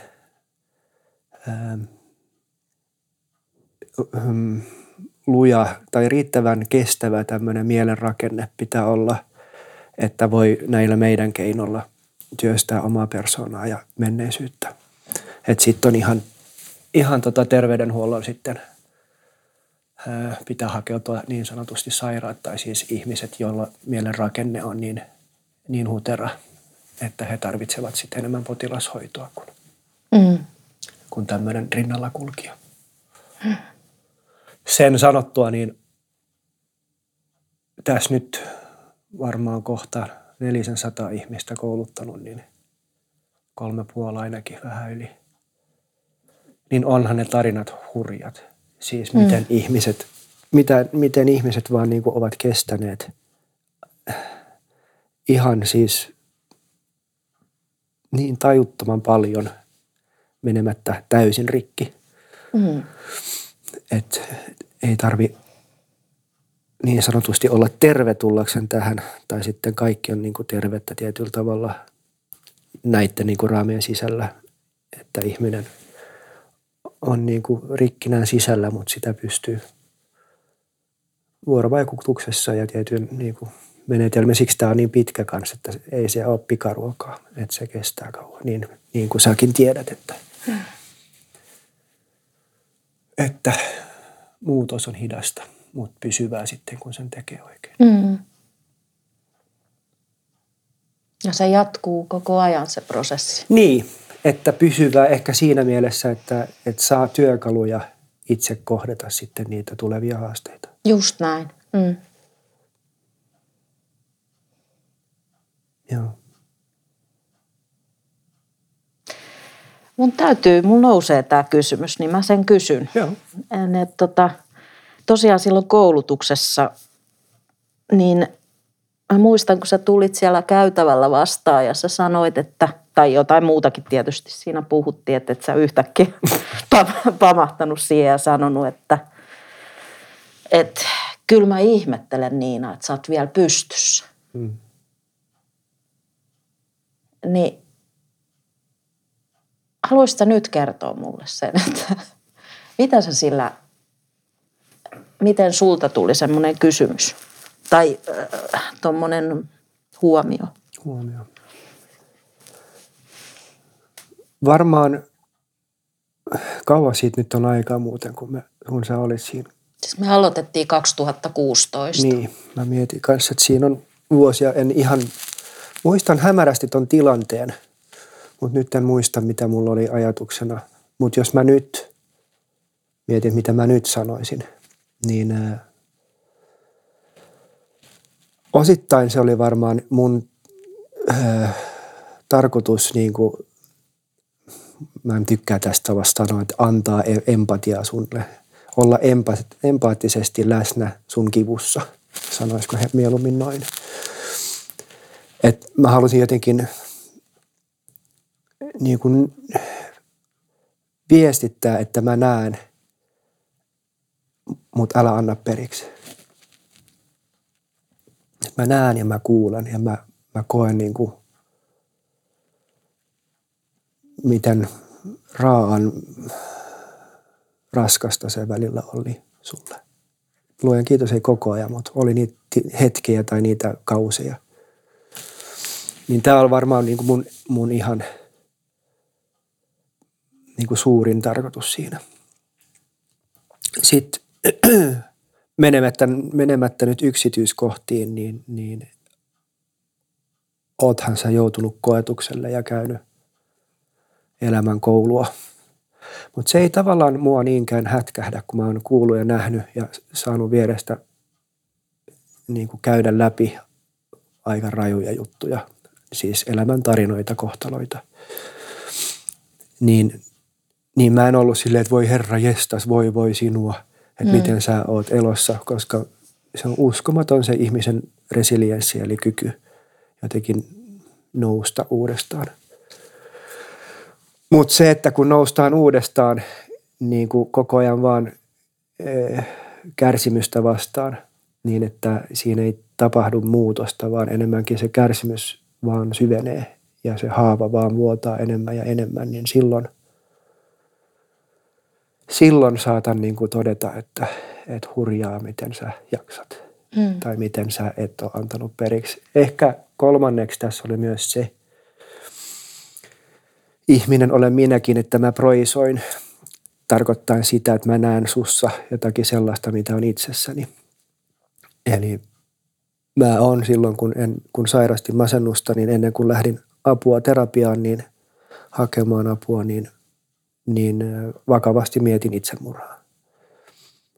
ähm, ähm, luja tai riittävän kestävä tämmöinen mielenrakenne pitää olla – että voi näillä meidän keinolla työstää omaa persoonaa ja menneisyyttä. Että sitten on ihan, ihan tota terveydenhuollon sitten pitää hakeutua niin sanotusti sairaat tai siis ihmiset, joilla mielen rakenne on niin, niin hutera, että he tarvitsevat sitten enemmän potilashoitoa kuin, mm. kuin tämmöinen rinnalla kulkija. Mm. Sen sanottua, niin tässä nyt varmaan kohta 400 ihmistä kouluttanut, niin kolme puolella ainakin vähän yli. Niin onhan ne tarinat hurjat. Siis miten mm. ihmiset, mitä, miten ihmiset vaan niin kuin ovat kestäneet ihan siis niin tajuttoman paljon menemättä täysin rikki. Mm. Että ei tarvi niin sanotusti olla terve tullaksen tähän, tai sitten kaikki on niin kuin tervettä tietyllä tavalla näiden niin kuin raamien sisällä, että ihminen on niin kuin rikkinään sisällä, mutta sitä pystyy vuorovaikutuksessa ja tietyn niin kuin menetelmä. Siksi tämä on niin pitkä kanssa, että ei se ole pikaruokaa, että se kestää kauan, niin, niin kuin säkin tiedät, että että muutos on hidasta, mutta pysyvää sitten, kun sen tekee oikein. Mm. Ja se jatkuu koko ajan se prosessi. Niin, että pysyvää ehkä siinä mielessä, että, että saa työkaluja itse kohdata sitten niitä tulevia haasteita. Just näin. Mm. Joo. Mun täytyy, mun nousee tämä kysymys, niin mä sen kysyn. Joo. En, et, tota, tosiaan silloin koulutuksessa, niin mä muistan, kun sä tulit siellä käytävällä vastaan ja sä sanoit, että, tai jotain muutakin tietysti siinä puhuttiin, että et sä yhtäkkiä pamahtanut siihen ja sanonut, että et, kyllä mä ihmettelen Niina, että sä oot vielä pystyssä. Mm. Niin haluaisitko nyt kertoa mulle sen, että mitä sä sillä, miten sulta tuli semmoinen kysymys tai äh, tuommoinen huomio? Huomio. Varmaan kauan siitä nyt on aikaa muuten, kun, me, kun sä olit siinä. Siis me aloitettiin 2016. Niin, mä mietin kanssa, että siinä on vuosia, en ihan, muistan hämärästi ton tilanteen, mutta nyt en muista, mitä mulla oli ajatuksena. Mutta jos mä nyt mietin, mitä mä nyt sanoisin, niin ää, osittain se oli varmaan mun ää, tarkoitus, niin kuin, mä en tykkää tästä tavasta sanoa, että antaa e- empatiaa sulle, olla empa- empaattisesti läsnä sun kivussa, sanoisiko he mieluummin noin. Et mä halusin jotenkin niin kuin viestittää, että mä näen, mutta älä anna periksi. Mä näen ja mä kuulen ja mä, mä koen niin kuin, miten raaan raskasta se välillä oli sulle. Luojan kiitos ei koko ajan, mutta oli niitä hetkiä tai niitä kausia. Niin tämä on varmaan niin kuin mun, mun ihan – niin kuin suurin tarkoitus siinä. Sitten menemättä, menemättä nyt yksityiskohtiin, niin, niin oothan sä joutunut koetukselle ja käynyt elämän koulua. Mutta se ei tavallaan mua niinkään hätkähdä, kun mä oon kuullut ja nähnyt ja saanut vierestä niin kuin käydä läpi aika rajuja juttuja, siis elämän tarinoita, kohtaloita. Niin niin mä en ollut silleen, että voi herra jestas, voi voi sinua, että mm. miten sä oot elossa, koska se on uskomaton se ihmisen resilienssi eli kyky jotenkin nousta uudestaan. Mutta se, että kun noustaan uudestaan niin kuin koko ajan vaan e, kärsimystä vastaan, niin että siinä ei tapahdu muutosta, vaan enemmänkin se kärsimys vaan syvenee ja se haava vaan vuotaa enemmän ja enemmän, niin silloin – silloin saatan niin kuin todeta, että, että hurjaa, miten sä jaksat. Mm. Tai miten sä et ole antanut periksi. Ehkä kolmanneksi tässä oli myös se, ihminen olen minäkin, että mä proisoin tarkoittaa sitä, että mä näen sussa jotakin sellaista, mitä on itsessäni. Eli mä oon silloin, kun, en, kun sairastin masennusta, niin ennen kuin lähdin apua terapiaan, niin hakemaan apua, niin niin vakavasti mietin itsemurhaa.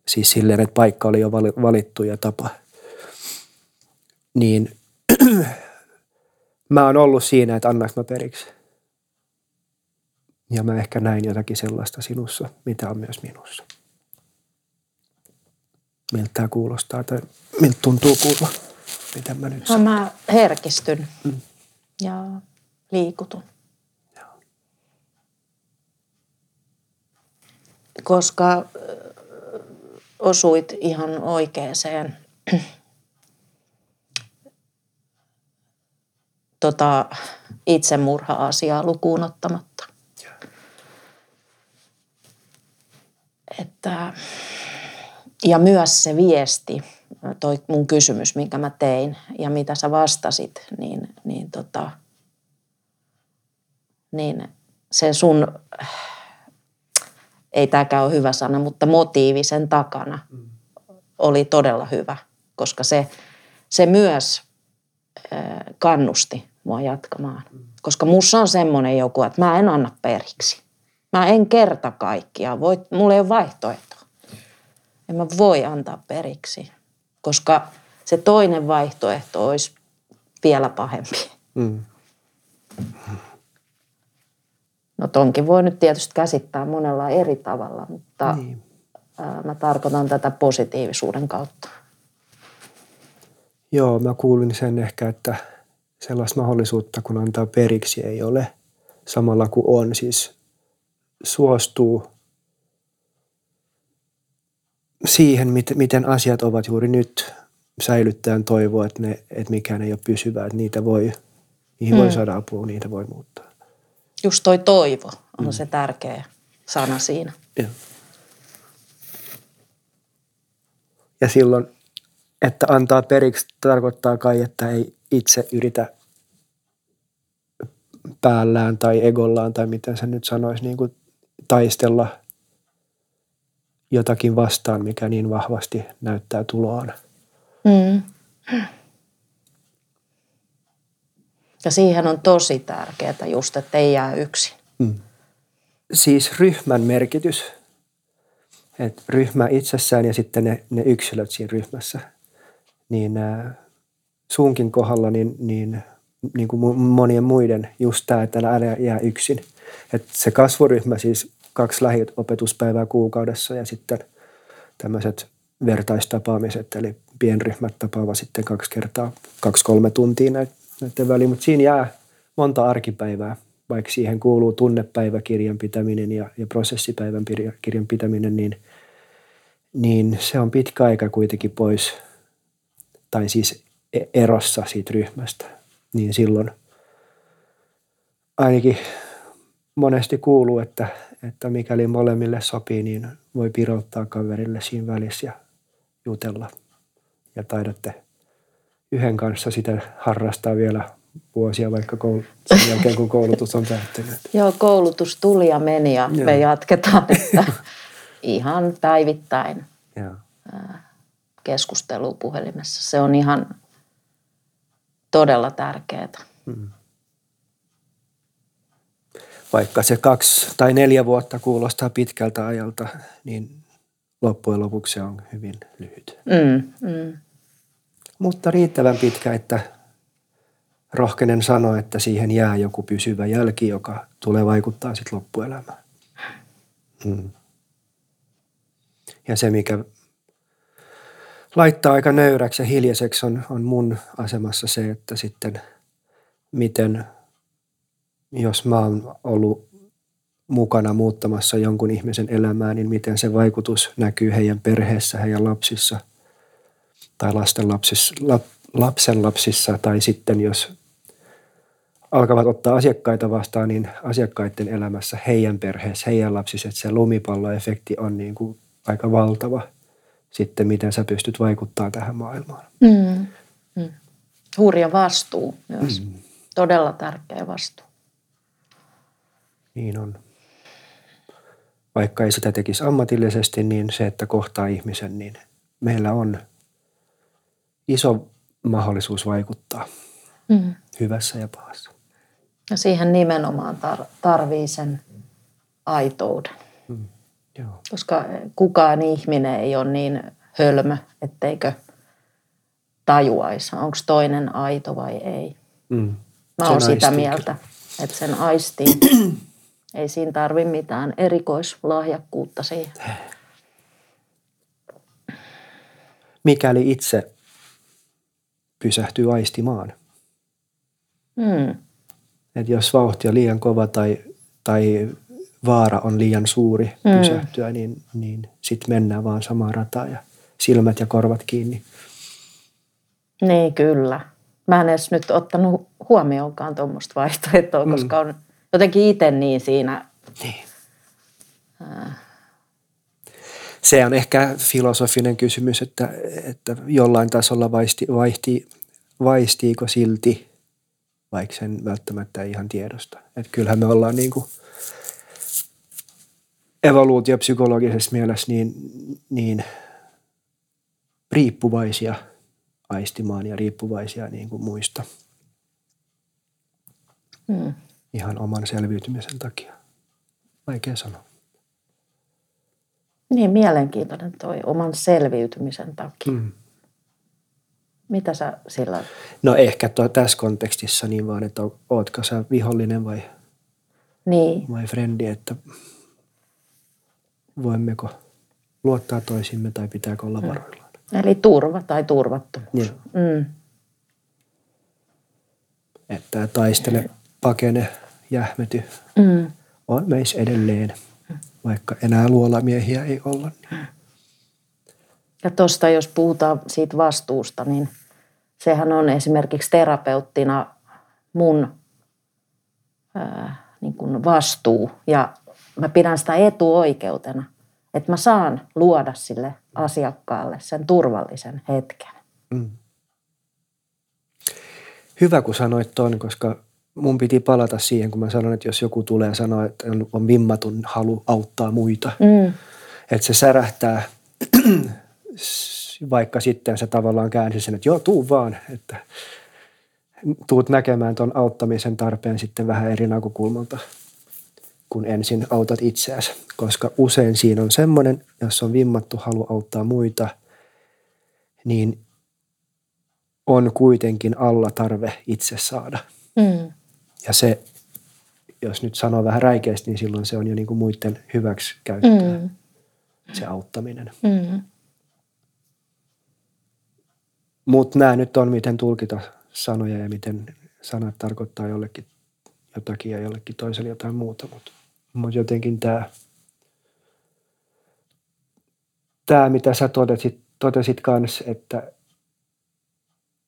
Siis silleen, että paikka oli jo valittu ja tapa. Niin mä oon ollut siinä, että annaks mä periksi. Ja mä ehkä näin jotakin sellaista sinussa, mitä on myös minussa. Miltä tämä kuulostaa tai miltä tuntuu kuulla? Mitä mä nyt sanon? Mä herkistyn mm. ja liikutun. koska osuit ihan oikeeseen tota, itsemurha-asiaa lukuun ottamatta. Että, ja myös se viesti, toi mun kysymys, minkä mä tein ja mitä sä vastasit, niin, niin, tota, niin se sun ei tämäkään ole hyvä sana, mutta motiivi sen takana oli todella hyvä, koska se, se myös kannusti mua jatkamaan. Koska mussa on semmoinen joku, että mä en anna periksi. Mä en kerta kaikkiaan, voi, mulla ei ole vaihtoehtoa. En mä voi antaa periksi, koska se toinen vaihtoehto olisi vielä pahempi. Mm. No tonkin voi nyt tietysti käsittää monella eri tavalla, mutta niin. mä tarkoitan tätä positiivisuuden kautta. Joo, mä kuulin sen ehkä, että sellaista mahdollisuutta, kun antaa periksi, ei ole samalla kuin on. Siis suostuu siihen, miten asiat ovat juuri nyt, säilyttäen toivoa, että, ne, että mikään ei ole pysyvää, että niitä voi, niihin hmm. voi saada apua, niitä voi muuttaa. Just toi toivo on hmm. se tärkeä sana siinä. Ja. ja silloin, että antaa periksi tarkoittaa kai, että ei itse yritä päällään tai egollaan tai miten se nyt sanoisi, niin kuin taistella jotakin vastaan, mikä niin vahvasti näyttää tuloaan. Mm. Ja siihen on tosi tärkeää just, että ei jää yksin. Mm. Siis ryhmän merkitys. Et ryhmä itsessään ja sitten ne, ne yksilöt siinä ryhmässä. Niin äh, sunkin kohdalla niin, niin, niin kuin monien muiden just tämä, että älä jää yksin. Et se kasvuryhmä siis kaksi lähiopetuspäivää kuukaudessa ja sitten tämmöiset vertaistapaamiset, eli pienryhmät tapaavat sitten kaksi kertaa, kaksi-kolme tuntia näiden väliin, mutta siinä jää monta arkipäivää, vaikka siihen kuuluu tunnepäiväkirjan pitäminen ja, ja prosessipäivän kirjan pitäminen, niin, niin se on pitkä aika kuitenkin pois, tai siis e-, erossa siitä ryhmästä, niin silloin ainakin monesti kuuluu, että, että mikäli molemmille sopii, niin voi pirouttaa kaverille siinä välissä ja jutella. Ja taidatte yhden kanssa sitä harrastaa vielä vuosia, vaikka koul- sen jälkeen kun koulutus on päättynyt. Joo, koulutus tuli ja meni ja Joo. me jatketaan että ihan päivittäin Joo. keskustelua puhelimessa. Se on ihan todella tärkeää. Hmm vaikka se kaksi tai neljä vuotta kuulostaa pitkältä ajalta, niin loppujen lopuksi se on hyvin lyhyt. Mm, mm. Mutta riittävän pitkä, että rohkenen sanoa, että siihen jää joku pysyvä jälki, joka tulee vaikuttaa sitten loppuelämään. Mm. Ja se, mikä laittaa aika nöyräksi ja hiljaiseksi on, on mun asemassa se, että sitten miten – jos mä oon ollut mukana muuttamassa jonkun ihmisen elämää, niin miten se vaikutus näkyy heidän perheessä, heidän lapsissa tai lasten lapsissa, lap, lapsen lapsissa tai sitten jos alkavat ottaa asiakkaita vastaan, niin asiakkaiden elämässä, heidän perheessä, heidän lapsissa, että se lumipalloefekti on niin kuin aika valtava sitten, miten sä pystyt vaikuttamaan tähän maailmaan. Mm. Mm. Hurja vastuu myös. Mm. Todella tärkeä vastuu. Niin on. Vaikka ei sitä tekisi ammatillisesti, niin se, että kohtaa ihmisen, niin meillä on iso mahdollisuus vaikuttaa mm. hyvässä ja pahassa. Ja siihen nimenomaan tar- tarvii sen aitouden. Mm. Joo. Koska kukaan ihminen ei ole niin hölmö, etteikö tajuaisi, onko toinen aito vai ei. Mm. Mä oon sitä mieltä, että sen aistii. Ei siinä tarvi mitään erikoislahjakkuutta siihen. Mikäli itse pysähtyy aistimaan. Mm. Et jos vauhti on liian kova tai, tai vaara on liian suuri mm. pysähtyä, niin, niin sitten mennään vaan samaan rataan ja silmät ja korvat kiinni. Niin, kyllä. Mä en edes nyt ottanut huomioonkaan tuommoista vaihtoehtoa, mm. koska on jotenkin itse niin siinä. Niin. Se on ehkä filosofinen kysymys, että, että jollain tasolla vaisti, vaihti, vaistiiko silti, vaikka sen välttämättä ei ihan tiedosta. Että kyllähän me ollaan niin kuin evoluutiopsykologisessa mielessä niin, niin riippuvaisia aistimaan ja riippuvaisia niin kuin muista. Mm. Ihan oman selviytymisen takia. Vaikea sanoa. Niin mielenkiintoinen toi oman selviytymisen takia. Mm. Mitä sä sillä... No ehkä tuo, tässä kontekstissa niin vaan, että ootko sä vihollinen vai, Niin, vai frendi, että voimmeko luottaa toisimme tai pitääkö olla varoillaan. eli turva tai turvattomuus. Niin. Mm. Että taistele, pakene, jähmety Mm. on meissä edelleen, vaikka enää luolamiehiä ei olla. Ja tuosta, jos puhutaan siitä vastuusta, niin sehän on esimerkiksi terapeuttina mun ää, niin kuin vastuu. Ja mä pidän sitä etuoikeutena, että mä saan luoda sille asiakkaalle sen turvallisen hetken. Mm. Hyvä, kun sanoit ton, koska mun piti palata siihen, kun mä sanoin, että jos joku tulee sanoa, että on, vimmatun halu auttaa muita, Mm. että se särähtää, vaikka sitten se tavallaan käänsi sen, että joo, tuu vaan, että tuut näkemään ton auttamisen tarpeen sitten vähän eri näkökulmalta, kun ensin autat itseäsi. Koska usein siinä on semmoinen, jos on vimmattu halu auttaa muita, niin on kuitenkin alla tarve itse saada. Mm. Ja se, jos nyt sanoo vähän räikeästi, niin silloin se on jo niin kuin muiden hyväksi käyttää Mm. se auttaminen. Mm. Mutta nämä nyt on, miten tulkita sanoja ja miten sanat tarkoittaa jollekin jotakin ja jollekin toiselle jotain muuta. Mutta mut jotenkin tämä, tämä, mitä sä totesit, totesit kanssa, että,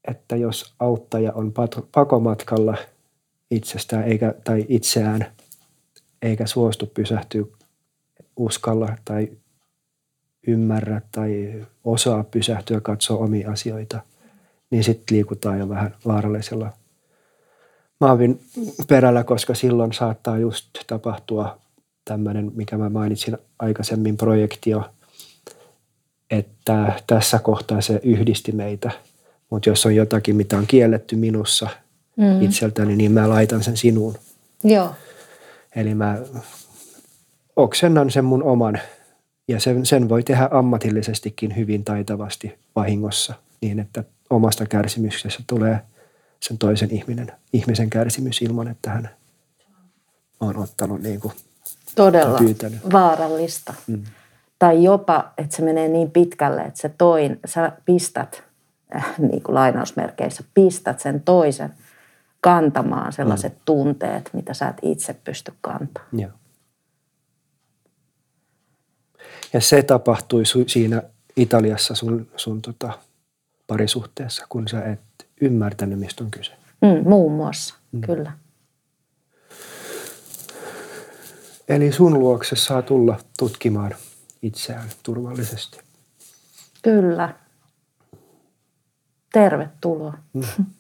että jos auttaja on pakomatkalla itsestään eikä, tai itseään, eikä suostu pysähtyä, uskalla tai ymmärrä tai osaa pysähtyä katsoa omia asioita, niin sitten liikutaan jo vähän vaarallisella maavin perällä, koska silloin saattaa just tapahtua tämmöinen, mikä mä mainitsin aikaisemmin, projektio, että tässä kohtaa se yhdisti meitä. Mutta jos on jotakin, mitä on kielletty minussa Mm. itseltäni, niin mä laitan sen sinuun. Joo. Eli mä oksennan sen mun oman ja sen, sen voi tehdä ammatillisestikin hyvin taitavasti vahingossa niin, että omasta kärsimyksestä tulee sen toisen ihminen, ihmisen kärsimys ilman, että hän on ottanut niin kuin, Todella pyytänyt. vaarallista. Mm. Tai jopa, että se menee niin pitkälle, että se toin, sä pistät, äh, niin kuin lainausmerkeissä, pistät sen toisen kantamaan sellaiset mm. tunteet, mitä sä et itse pysty kantamaan. Joo. Ja se tapahtui su, siinä Italiassa sun, sun tota, parisuhteessa, kun sä et ymmärtänyt, mistä on kyse. Mm, muun muassa, mm. kyllä. Eli sun luokse saa tulla tutkimaan itseään turvallisesti. Kyllä. Tervetuloa.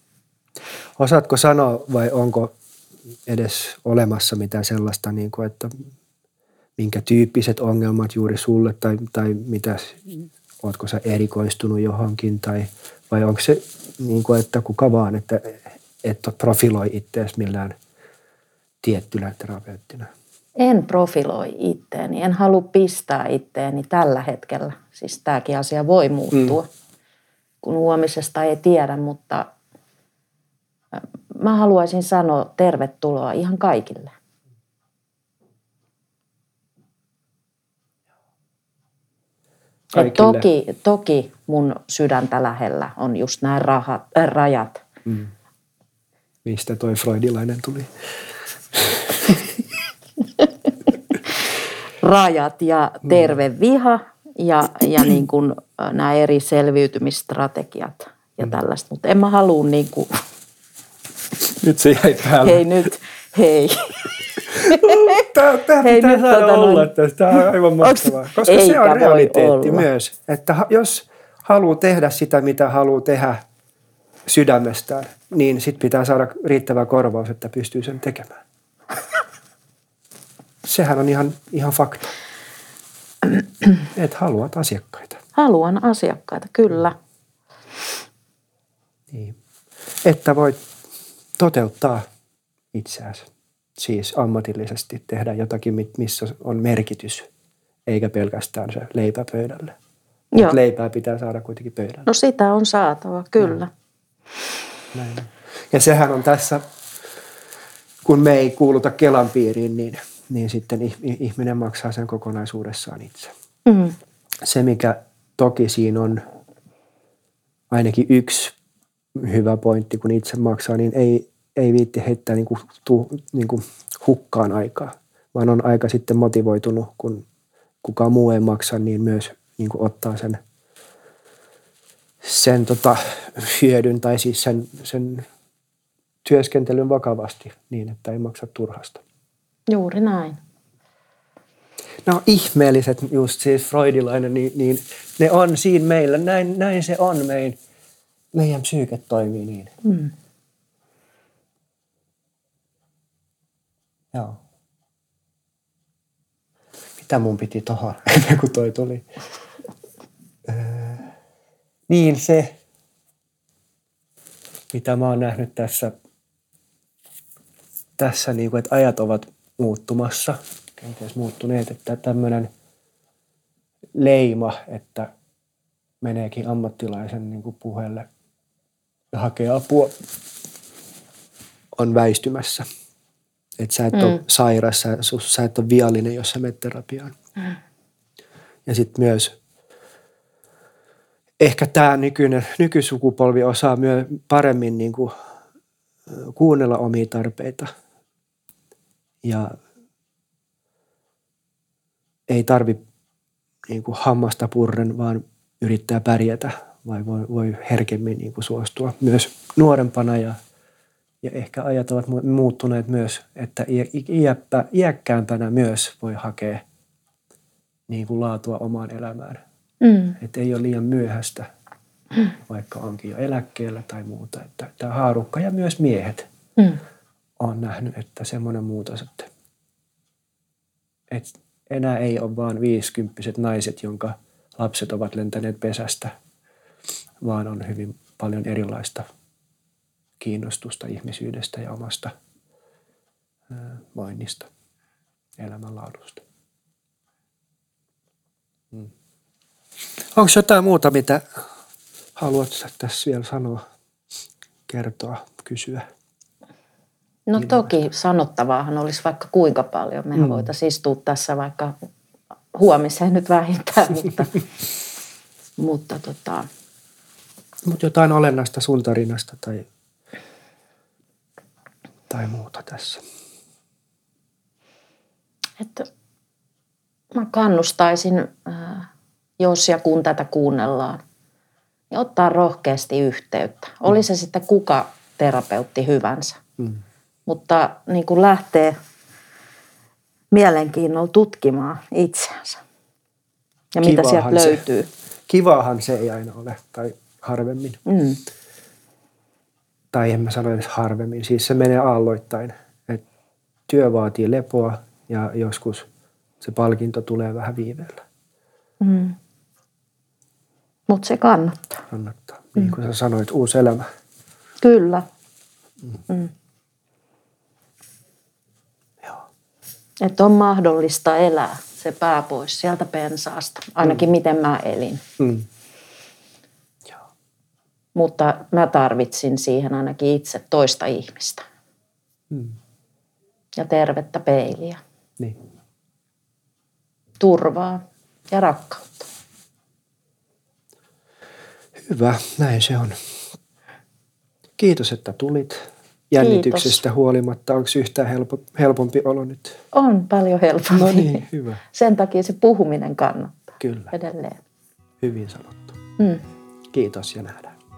Osaatko sanoa vai onko edes olemassa mitään sellaista, niin kuin, että minkä tyyppiset ongelmat juuri sulle tai, tai mitä, ootko sä erikoistunut johonkin tai vai onko se niin kuin, että kuka vaan, että et profiloi itseäsi millään tiettynä terapeuttina? En profiloi itteeni, en halua pistää itteeni tällä hetkellä. Siis tämäkin asia voi muuttua, mm. kun huomisesta ei tiedä, mutta mä haluaisin sanoa tervetuloa ihan kaikille. Kaikille. toki, toki mun sydäntä lähellä on just nämä rahat, äh, rajat. Mm. Mistä toi freudilainen tuli? rajat ja terve viha ja, ja niin kuin äh, nämä eri selviytymistrategiat ja tällaista. Mutta en mä halua niin kuin, Nyt se jäi päälle. hei nyt, hei. Tämä, tämä Hei, pitää nyt saada tota olla noin. tästä. Tämä on aivan mahtavaa. Koska se Eikä on voi realiteetti olla. myös, että jos haluaa tehdä sitä, mitä haluaa tehdä sydämestään, niin sit pitää saada riittävä korvaus, että pystyy sen tekemään. Sehän on ihan, ihan fakta. Et haluat asiakkaita. Haluan asiakkaita, kyllä. Niin. Että voit toteuttaa itseäsi. Siis ammatillisesti tehdä jotakin, missä on merkitys, eikä pelkästään se leipä pöydälle. Joo. Mut leipää pitää saada kuitenkin pöydälle. No sitä on saatava, kyllä. Näin. on. Ja sehän on tässä, kun me ei kuuluta Kelan piiriin, niin, niin sitten ih- ihminen maksaa sen kokonaisuudessaan itse. Mm. Se, mikä toki siinä on ainakin yksi hyvä pointti, kun itse maksaa, niin ei, ei viitti heittää niin kuin, tu, niin kuin hukkaan aikaa, vaan on aika sitten motivoitunut, kun kukaan muu ei maksa, niin myös niin kuin ottaa sen, sen tota, hyödyn tai siis sen, sen työskentelyn vakavasti niin, että ei maksa turhasta. Juuri näin. No ihmeelliset, just siis freudilainen, niin, niin ne on siinä meillä. Näin, näin se on. Meidän, meidän psyyke toimii niin. Mm. Joo. Mitä mun piti tohon, ennen kuin toi tuli? Öö, niin se, mitä mä oon nähnyt tässä, tässä niin kuin, että ajat ovat muuttumassa, kenties muuttuneet, että tämmöinen leima, että meneekin ammattilaisen niin kuin puheelle ja hakee apua, on väistymässä. Että sä et mm. ole sairas, sä, sä et ole viallinen, jos sä menet terapiaan. Mm. Ja sitten myös ehkä tämä nykyinen, nykysukupolvi osaa myös paremmin niin kuin, kuunnella omia tarpeita. Ja ei tarvi niin kuin hammasta purren, vaan yrittää pärjätä, vai voi, voi herkemmin niin kuin suostua myös nuorempana ja ja ehkä ajat ovat mu- muuttuneet myös, että iä- iäppä, iäkkäämpänä myös voi hakea niin kuin laatua omaan elämään. Mm. Että ei ole liian myöhäistä, vaikka onkin jo eläkkeellä tai muuta. Että tämä haarukka ja myös miehet Mm. on nähnyt, että semmoinen muutos, että, että enää ei ole vaan viisikymppiset naiset, jonka lapset ovat lentäneet pesästä, vaan on hyvin paljon erilaista kiinnostusta ihmisyydestä ja omasta voinnista, elämänlaadusta. Mm. Onko jotain muuta, mitä haluat sä tässä vielä sanoa, kertoa, kysyä? No toki sanottavaahan olisi vaikka kuinka paljon. Mehän mm. voitaisiin istua tässä vaikka huomiseen nyt vähintään, mutta, mutta tota, Mutta jotain olennaista sun tarinasta tai, tai muuta tässä. että mä kannustaisin, äh, jos ja kun tätä kuunnellaan, niin ottaa rohkeasti yhteyttä. Oli se sitten kuka terapeutti hyvänsä. Mm. Mutta niin kuin lähtee mielenkiinnolla tutkimaan itseänsä. Ja mitä sieltä Kivaahan se- löytyy. Kivaahan se ei aina ole, tai harvemmin. Mm. Tai en mä sano edes harvemmin, siis se menee aalloittain. Et työ vaatii lepoa ja joskus se palkinto tulee vähän viiveellä. Mm. Mutta se kannattaa. Kannattaa. Niin kuin sä sanoit, uusi elämä. Kyllä. Mm. Joo. Että on mahdollista elää se pää pois sieltä pensaasta. Ainakin mm. miten mä elin. Mm. Mutta mä tarvitsin siihen ainakin itse toista ihmistä. Mm. Ja tervettä peiliä. Niin. Turvaa ja rakkautta. Hyvä, näin se on. Kiitos, että tulit. Jännityksestä huolimatta, onko yhtään helpo, helpompi olo nyt? On paljon helpompi. No niin, hyvä. Sen takia se puhuminen kannattaa Kyllä, edelleen. hyvin sanottu. Mm. Kiitos ja nähdään.